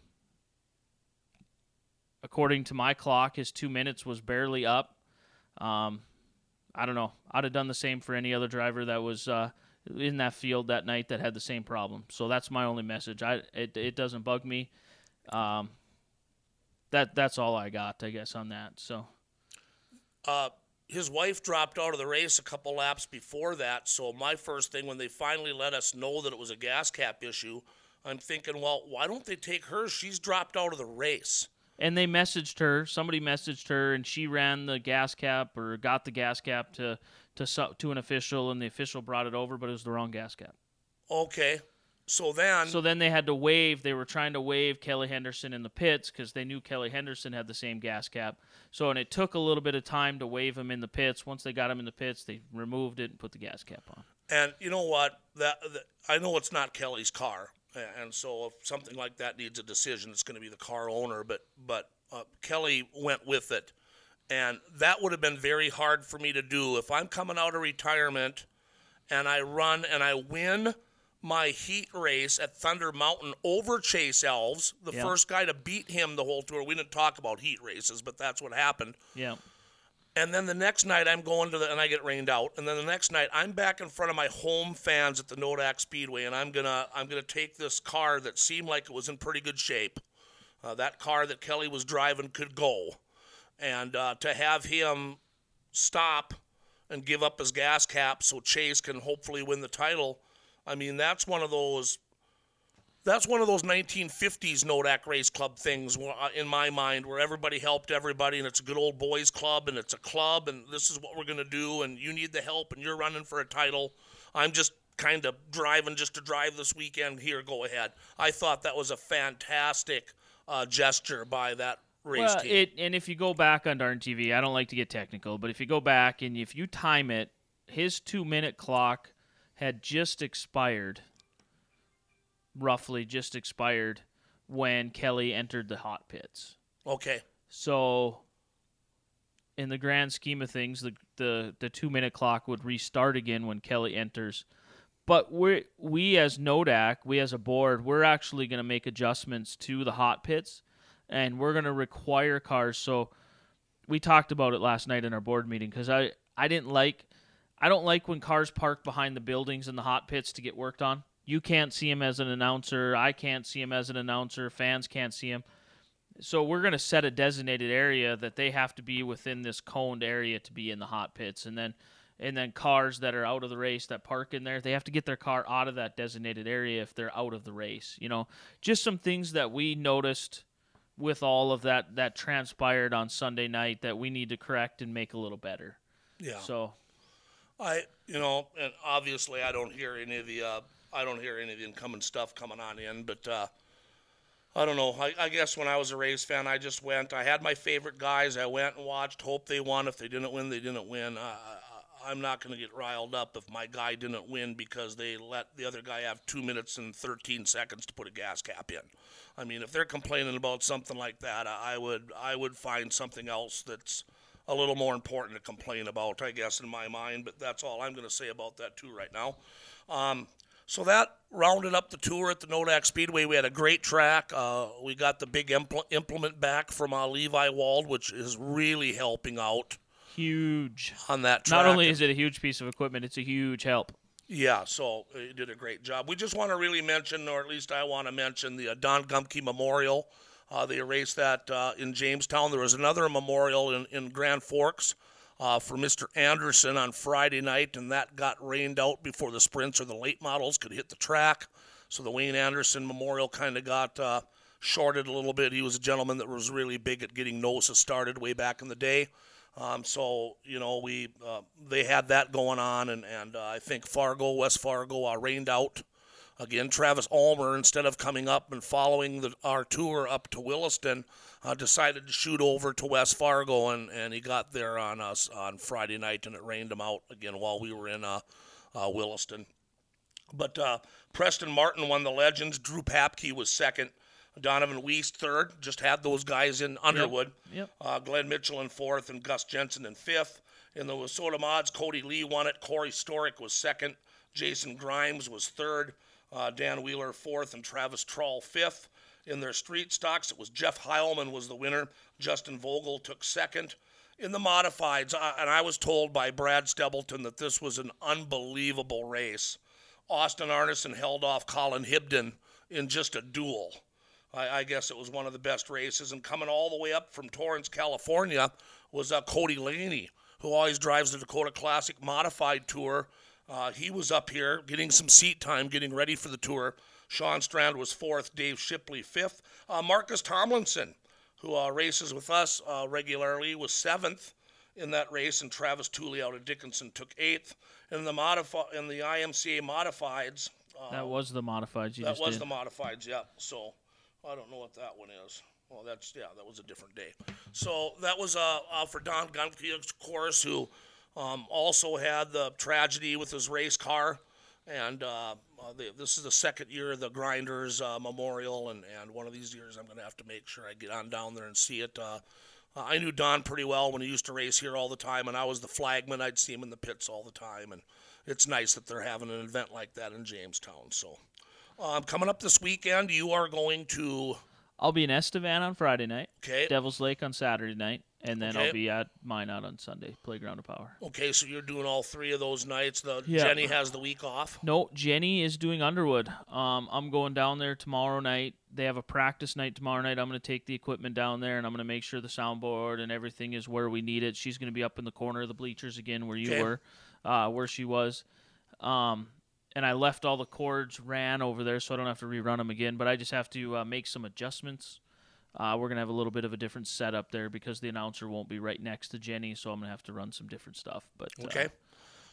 according to my clock, his two minutes was barely up. Um, I don't know. I'd have done the same for any other driver that was uh, in that field that night that had the same problem. So that's my only message. I it, it doesn't bug me. Um, that that's all I got, I guess, on that. So uh, his wife dropped out of the race a couple laps before that. So my first thing when they finally let us know that it was a gas cap issue, I'm thinking, well, why don't they take her? She's dropped out of the race. and they messaged her. Somebody messaged her, and she ran the gas cap or got the gas cap to to to an official, and the official brought it over, but it was the wrong gas cap. Okay. So then, So then they had to waive. They were trying to waive Kelly Henderson in the pits because they knew Kelly Henderson had the same gas cap. So and it took a little bit of time to waive him in the pits. Once they got him in the pits, they removed it and put the gas cap on. and you know what? That, that I know it's not Kelly's car, and so if something like that needs a decision, it's going to be the car owner. But but uh, Kelly went with it, and that would have been very hard for me to do if I'm coming out of retirement, and I run and I win my heat race at Thunder Mountain over Chase Elves, the Yeah. first guy to beat him the whole tour. We didn't talk about heat races, but that's what happened. Yeah. And then the next night I'm going to the and I get rained out. And then the next night I'm back in front of my home fans at the Nodak Speedway, and I'm gonna I'm gonna take this car that seemed like it was in pretty good shape. Uh, that car that Kelly was driving could go, and uh, to have him stop and give up his gas cap so Chase can hopefully win the title. I mean that's one of those that's one of those 1950s Nodak Race Club things uh, in my mind where everybody helped everybody and it's a good old boys club and it's a club and this is what we're going to do and you need the help and you're running for a title. I'm just kind of driving just to drive this weekend. Here, go ahead. I thought that was a fantastic uh, gesture by that race Well, team. it and if you go back on Darn TV, I don't like to get technical, but if you go back and if you time it, his two minute clock had just expired, roughly just expired, when Kelly entered the hot pits. okay. So, in the grand scheme of things, the the, the two minute clock would restart again when Kelly enters. But we we as Nodak, we as a board, we're actually going to make adjustments to the hot pits, and we're going to require cars. So we talked about it last night in our board meeting because I I didn't like I don't like when cars park behind the buildings in the hot pits to get worked on. You can't see him as an announcer. I can't see him as an announcer. Fans can't see him. So we're going to set a designated area that they have to be within this coned area to be in the hot pits, and then and then cars that are out of the race that park in there, they have to get their car out of that designated area if they're out of the race. You know, just some things that we noticed with all of that that transpired on Sunday night that we need to correct and make a little better. Yeah. So I, you know, and obviously I don't hear any of the, uh, I don't hear any of the incoming stuff coming on in, but uh, I don't know. I, I guess when I was a Rays fan, I just went. I had my favorite guys. I went and watched. Hope they won. If they didn't win, they didn't win. I, I, I'm not going to get riled up if my guy didn't win because they let the other guy have two minutes and 13 seconds to put a gas cap in. I mean, if they're complaining about something like that, I I would I would find something else that's a little more important to complain about, I guess, in my mind. But that's all I'm going to say about that too right now. Um, So that rounded up the tour at the Nodak Speedway. We had a great track. Uh, we got the big impl- implement back from uh, Levi Wald, which is really helping out Huge. on that track. Not only is it a huge piece of equipment, it's a huge help. Yeah, so he did a great job. We just want to really mention, or at least I want to mention, the uh, Don Gumke Memorial. Uh, they erased that uh, in Jamestown. There was another memorial in, in Grand Forks uh, for Mr. Anderson on Friday night, and that got rained out before the sprints or the late models could hit the track. So the Wayne Anderson Memorial kind of got uh, shorted a little bit. He was a gentleman that was really big at getting NOSA started way back in the day. Um, so you know we uh, they had that going on, and and uh, I think Fargo, West Fargo, rained out again. Travis Ulmer, instead of coming up and following the, our tour up to Williston, uh, decided to shoot over to West Fargo, and, and he got there on us on Friday night, and it rained him out again while we were in uh, uh, Williston. But uh, Preston Martin won the Legends. Drew Papke was second. Donovan Weiss third. Just had those guys in Underwood. Yep. Uh, Glenn Mitchell in fourth and Gus Jensen in fifth. In the WISSOTA mods, Cody Lee won it. Corey Storick was second. Jason Grimes was third. Uh, Dan Wheeler fourth and Travis Troll fifth. In their street stocks, it was Jeff Heilman was the winner. Justin Vogel took second. In the modifieds, and I was told by Brad Stebleton that this was an unbelievable race. Austin Arneson held off Colin Hibden in just a duel. I, I, guess it was one of the best races. And coming all the way up from Torrance, California, was uh, Cody Laney, who always drives the Dakota Classic Modified Tour. Uh, he was up here getting some seat time, getting ready for the tour. Sean Strand was fourth, Dave Shipley fifth. Uh, Marcus Tomlinson, who uh, races with us uh, regularly, was seventh in that race, and Travis Tooley out of Dickinson took eighth. In the modifi- in the IMCA modifieds, that was the modifieds. that was did. the modifieds. Yeah. So I don't know what that one is. Well, that's yeah, that was a different day. So that was uh, uh for Don Gunke, of course, who um, also had the tragedy with his race car, and uh, uh, the, this is the second year of the Grinders uh, Memorial, and, and one of these years I'm going to have to make sure I get on down there and see it. Uh, I knew Don pretty well when he used to race here all the time, and I was the flagman. I'd see him in the pits all the time, and it's nice that they're having an event like that in Jamestown. So, um, coming up this weekend, you are going to. I'll be in Estevan on Friday night. Okay. Devil's Lake on Saturday night, and then Okay. I'll be at Minot on Sunday. Playground of Power. Okay, so you're doing all three of those nights. The Yeah. Jenny has the week off. No, Jenny is doing Underwood. Um, I'm going down there tomorrow night. They have a practice night tomorrow night. I'm going to take the equipment down there, and I'm going to make sure the soundboard and everything is where we need it. She's going to be up in the corner of the bleachers again, where you Okay. were, uh, where she was. Um, and I left all the cords ran over there, so I don't have to rerun them again. But I just have to uh, make some adjustments. Uh, we're gonna have a little bit of a different setup there because the announcer won't be right next to Jenny, so I'm gonna have to run some different stuff. But uh, Okay.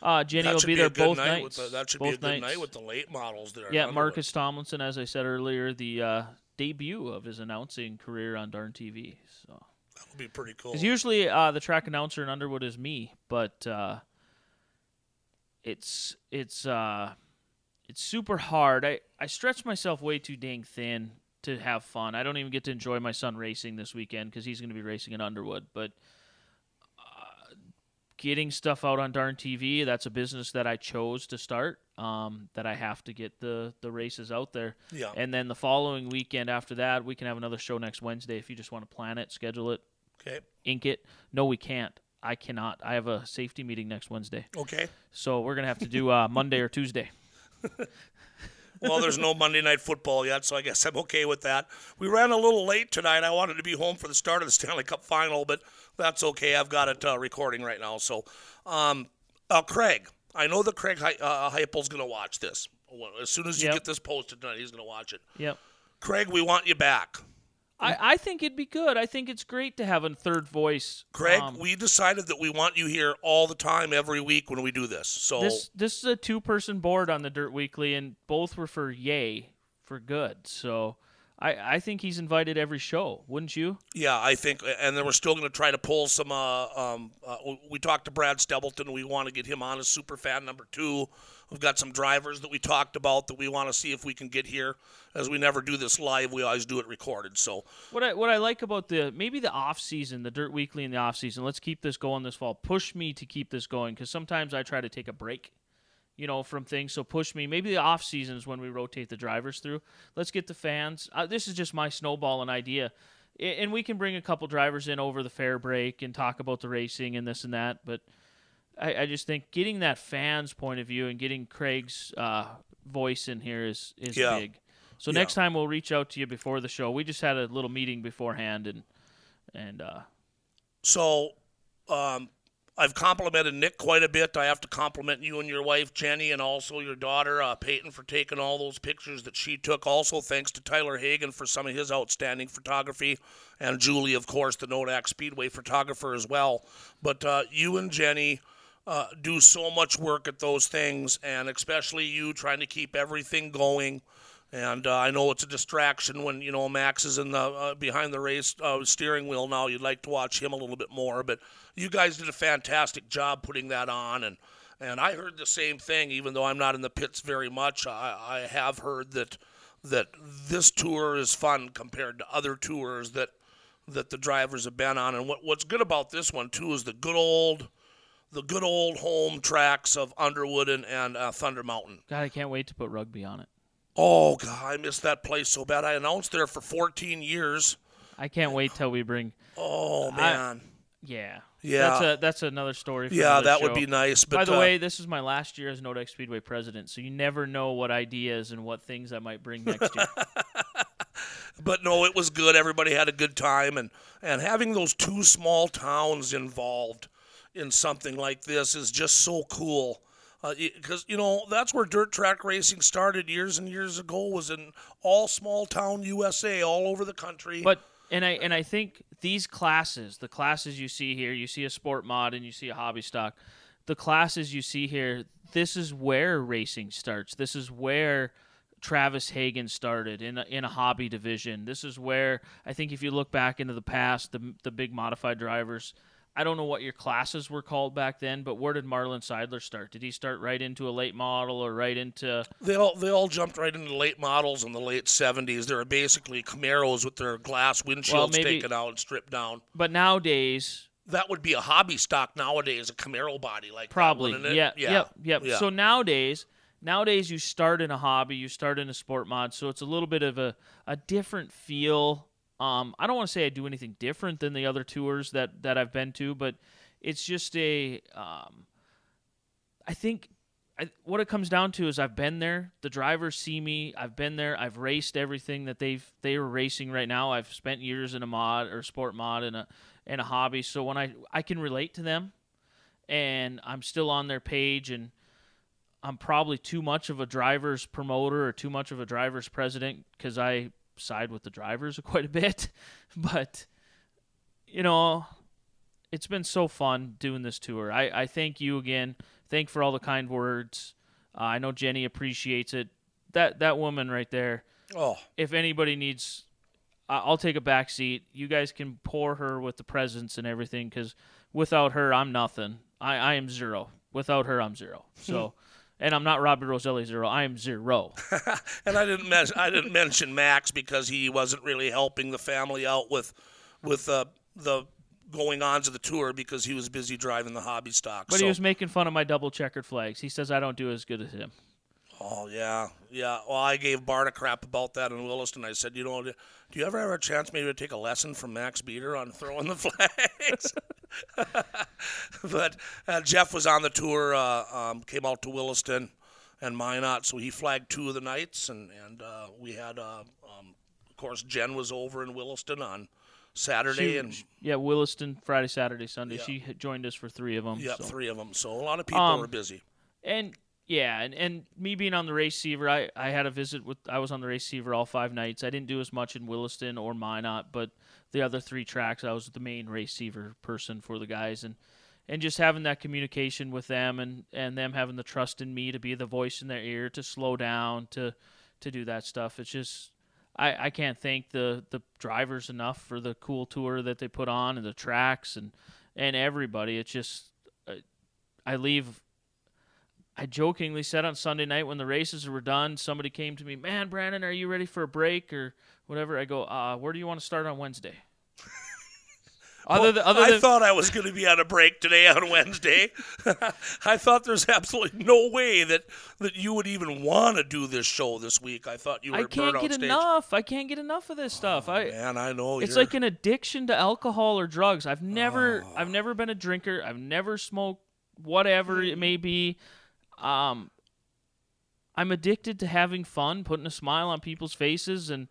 uh, Jenny that will should be there both night nights. With the, that should both be a good nights. night with the late models there. Yeah. Marcus Tomlinson, as I said earlier, the uh, debut of his announcing career on Darn TV. So, That would be pretty cool. 'Cause usually uh, the track announcer in Underwood is me, but uh, it's it's uh, it's super hard. I I stretch myself way too dang thin to have fun. I don't even get to enjoy my son racing this weekend because he's going to be racing in Underwood, but. uh, Getting stuff out on Darn TV, that's a business that I chose to start. Um, that I have to get the, the races out there. yeah. And then the following weekend after that, we can have another show next Wednesday if you just want to plan it, schedule it, okay. ink it. No, we can't. I cannot. I have a safety meeting next Wednesday. Okay. So we're going to have to do uh, Monday or Tuesday. Well, there's no Monday night football yet, so I guess I'm okay with that. We ran a little late tonight. I wanted to be home for the start of the Stanley Cup final, but that's okay. I've got it uh, recording right now. So, um, uh, Craig, I know that Craig He- uh, Heupel's going to watch this. As soon as you Yep. get this posted tonight, he's going to watch it. Yep. Craig, we want you back. I, I think it'd be good. I think it's great to have a third voice. Craig, Um, we decided that we want you here all the time, every week when we do this. So, this this is a two person board on the Dirt Weekly, and both were for yay for good. So I I think he's invited every show. Wouldn't you? Yeah, I think, and then we're still going to try to pull some. Uh, um, uh, we talked to Brad Stebleton. We want to get him on as super fan number two. We've got some drivers that we talked about that we want to see if we can get here. As we never do this live, we always do it recorded. So What I what I like about the maybe the off season, the Dirt Weekly in the off season. Let's keep this going this fall. Push me to keep this going because sometimes I try to take a break. you know, from things. So push me. Maybe the off season is when we rotate the drivers through. Let's get the fans. Uh, this is just my snowballing idea, and we can bring a couple drivers in over the fair break and talk about the racing and this and that. But I, I just think getting that fans' point of view and getting Craig's uh, voice in here is is Yeah. big. So Yeah. next time we'll reach out to you before the show. We just had a little meeting beforehand and and uh, So, um, I've complimented Nick quite a bit. I have to compliment you and your wife Jenny, and also your daughter uh, Peyton for taking all those pictures that she took. Also, thanks to Tyler Hagen for some of his outstanding photography, and Julie, of course, the Nodak Speedway photographer as well. But uh, you and Jenny. Uh, do so much work at those things, and especially you trying to keep everything going. And uh, I know it's a distraction when you know Max is in the uh, behind the race uh, steering wheel now. You'd like to watch him a little bit more, but you guys did a fantastic job putting that on. And and I heard the same thing, even though I'm not in the pits very much. I, I have heard that that this tour is fun compared to other tours that that the drivers have been on. And what what's good about this one too is the good old the good old home tracks of Underwood and, and uh, Thunder Mountain. God, I can't wait to put rugby on it. Oh God, I miss that place so bad. I announced there for 14 years. I can't wait till we bring. Oh man, Yeah, Yeah. That's a that's another story. For yeah, that would be nice. But By the uh, way, this is my last year as Nodak Speedway president, so you never know what ideas and what things I might bring next year. but no, it was good. Everybody had a good time, and and having those two small towns involved in something like this is just so cool. Uh, because you know that's where dirt track racing started years and years ago. Was in all small town USA, all over the country. But and I and I think these classes, the classes you see here, you see a sport mod and you see a hobby stock. The classes you see here, this is where racing starts. This is where Travis Hagen started in a, in a hobby division. This is where I think if you look back into the past, the the big modified drivers. I don't know what your classes were called back then, but where did Marlon Seidler start? Did he start right into a late model or right into They all they all jumped right into late models in the late '70s. They were basically Camaros with their glass windshields maybe- taken out and stripped down. But nowadays, That would be a hobby stock nowadays, a Camaro body like Probably. Yeah, yeah, Yep. Yep. yeah. So nowadays, nowadays you start in a hobby, you start in a sport mod, so it's a little bit of a, a different feel. Um, I don't want to say I do anything different than the other tours that that I've been to, but it's just a. Um, I think I, what it comes down to is I've been there. The drivers see me. I've been there. I've raced everything that they've they are racing right now. I've spent years in a mod or sport mod and a and a hobby. So when I I can relate to them, and I'm still on their page, and I'm probably too much of a driver's promoter or too much of a driver's president because I side with the drivers quite a bit. But you know, it's been so fun doing this tour. I, I thank you again. Thank for all the kind words. Uh, I know Jenny appreciates it. That that woman right there. Oh, If anybody needs, I'll take a back seat. You guys can pour her with the presents and everything because without her, I'm nothing. I, I am zero. Without her, I'm zero. So, and I'm not Robbie Roselli zero. I am zero. and I didn't mention I didn't mention Max because he wasn't really helping the family out with with uh, the going on to the tour because he was busy driving the hobby stock. But so, he was making fun of my double checkered flags. He says I don't do as good as him. oh yeah, yeah. Well, I gave Bart a crap about that in Williston. I said, you know, do you ever have a chance maybe to take a lesson from Max Beater on throwing the flags? but uh, Jeff was on the tour, uh, um, came out to Williston and Minot, so he flagged two of the nights, and and uh, we had, uh, um, of course, Jen was over in Williston on Saturday, She- and yeah, Williston Friday, Saturday, Sunday. Yeah. She joined us for three of them. yeah, so. three of them. So a lot of people Um, were busy. And yeah, and, and me being on the race receiver, I, I had a visit with I was on the race receiver all five nights. I didn't do as much in Williston or Minot, but the other three tracks I was the main receiver person for the guys and and just having that communication with them and, and them having the trust in me to be the voice in their ear, to slow down, to to do that stuff. It's just I, I can't thank the, the drivers enough for the cool tour that they put on and the tracks and and everybody. It's just uh, I leave I jokingly said on Sunday night when the races were done, somebody came to me, "Man, Brandon, are you ready for a break or whatever?" I go, uh, "Where do you want to start on Wednesday?" Other Well, than- other I thought I was going to be on a break today on Wednesday. I thought there's absolutely no way that, that you would even want to do this show this week. I thought you were I can't get stage. enough. I can't get enough of this stuff. I Man, I know. it's you're- like an addiction to alcohol or drugs. I've never Oh. I've never been a drinker. I've never smoked whatever it may be. Um I'm addicted to having fun, putting a smile on people's faces and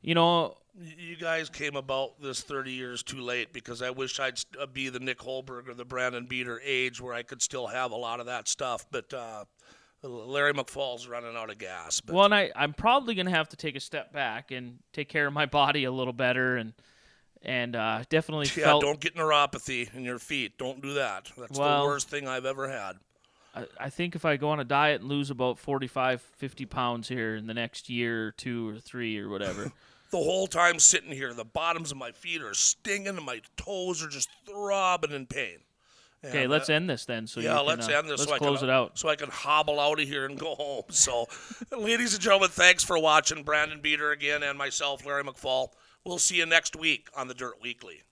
you know, You guys came about this 30 years too late because I wish I'd uh, be the Nick Holberg or the Brandon Beater age where I could still have a lot of that stuff. But uh, Larry McFall's running out of gas. But well, and I I'm probably going to have to take a step back and take care of my body a little better and and uh, definitely yeah, felt don't get neuropathy in your feet. Don't do that. That's Well- the worst thing I've ever had. I, I think if I go on a diet and lose about 45, 50 pounds here in the next year or two or three or whatever, The whole time sitting here, the bottoms of my feet are stinging and my toes are just throbbing in pain. okay, let's uh, end this then. So yeah, can, let's uh, end this. Let's so close can, it out. So I can hobble out of here and go home. So, ladies and gentlemen, thanks for watching. Brandon Beater again and myself, Larry McFall. We'll see you next week on the Dirt Weekly.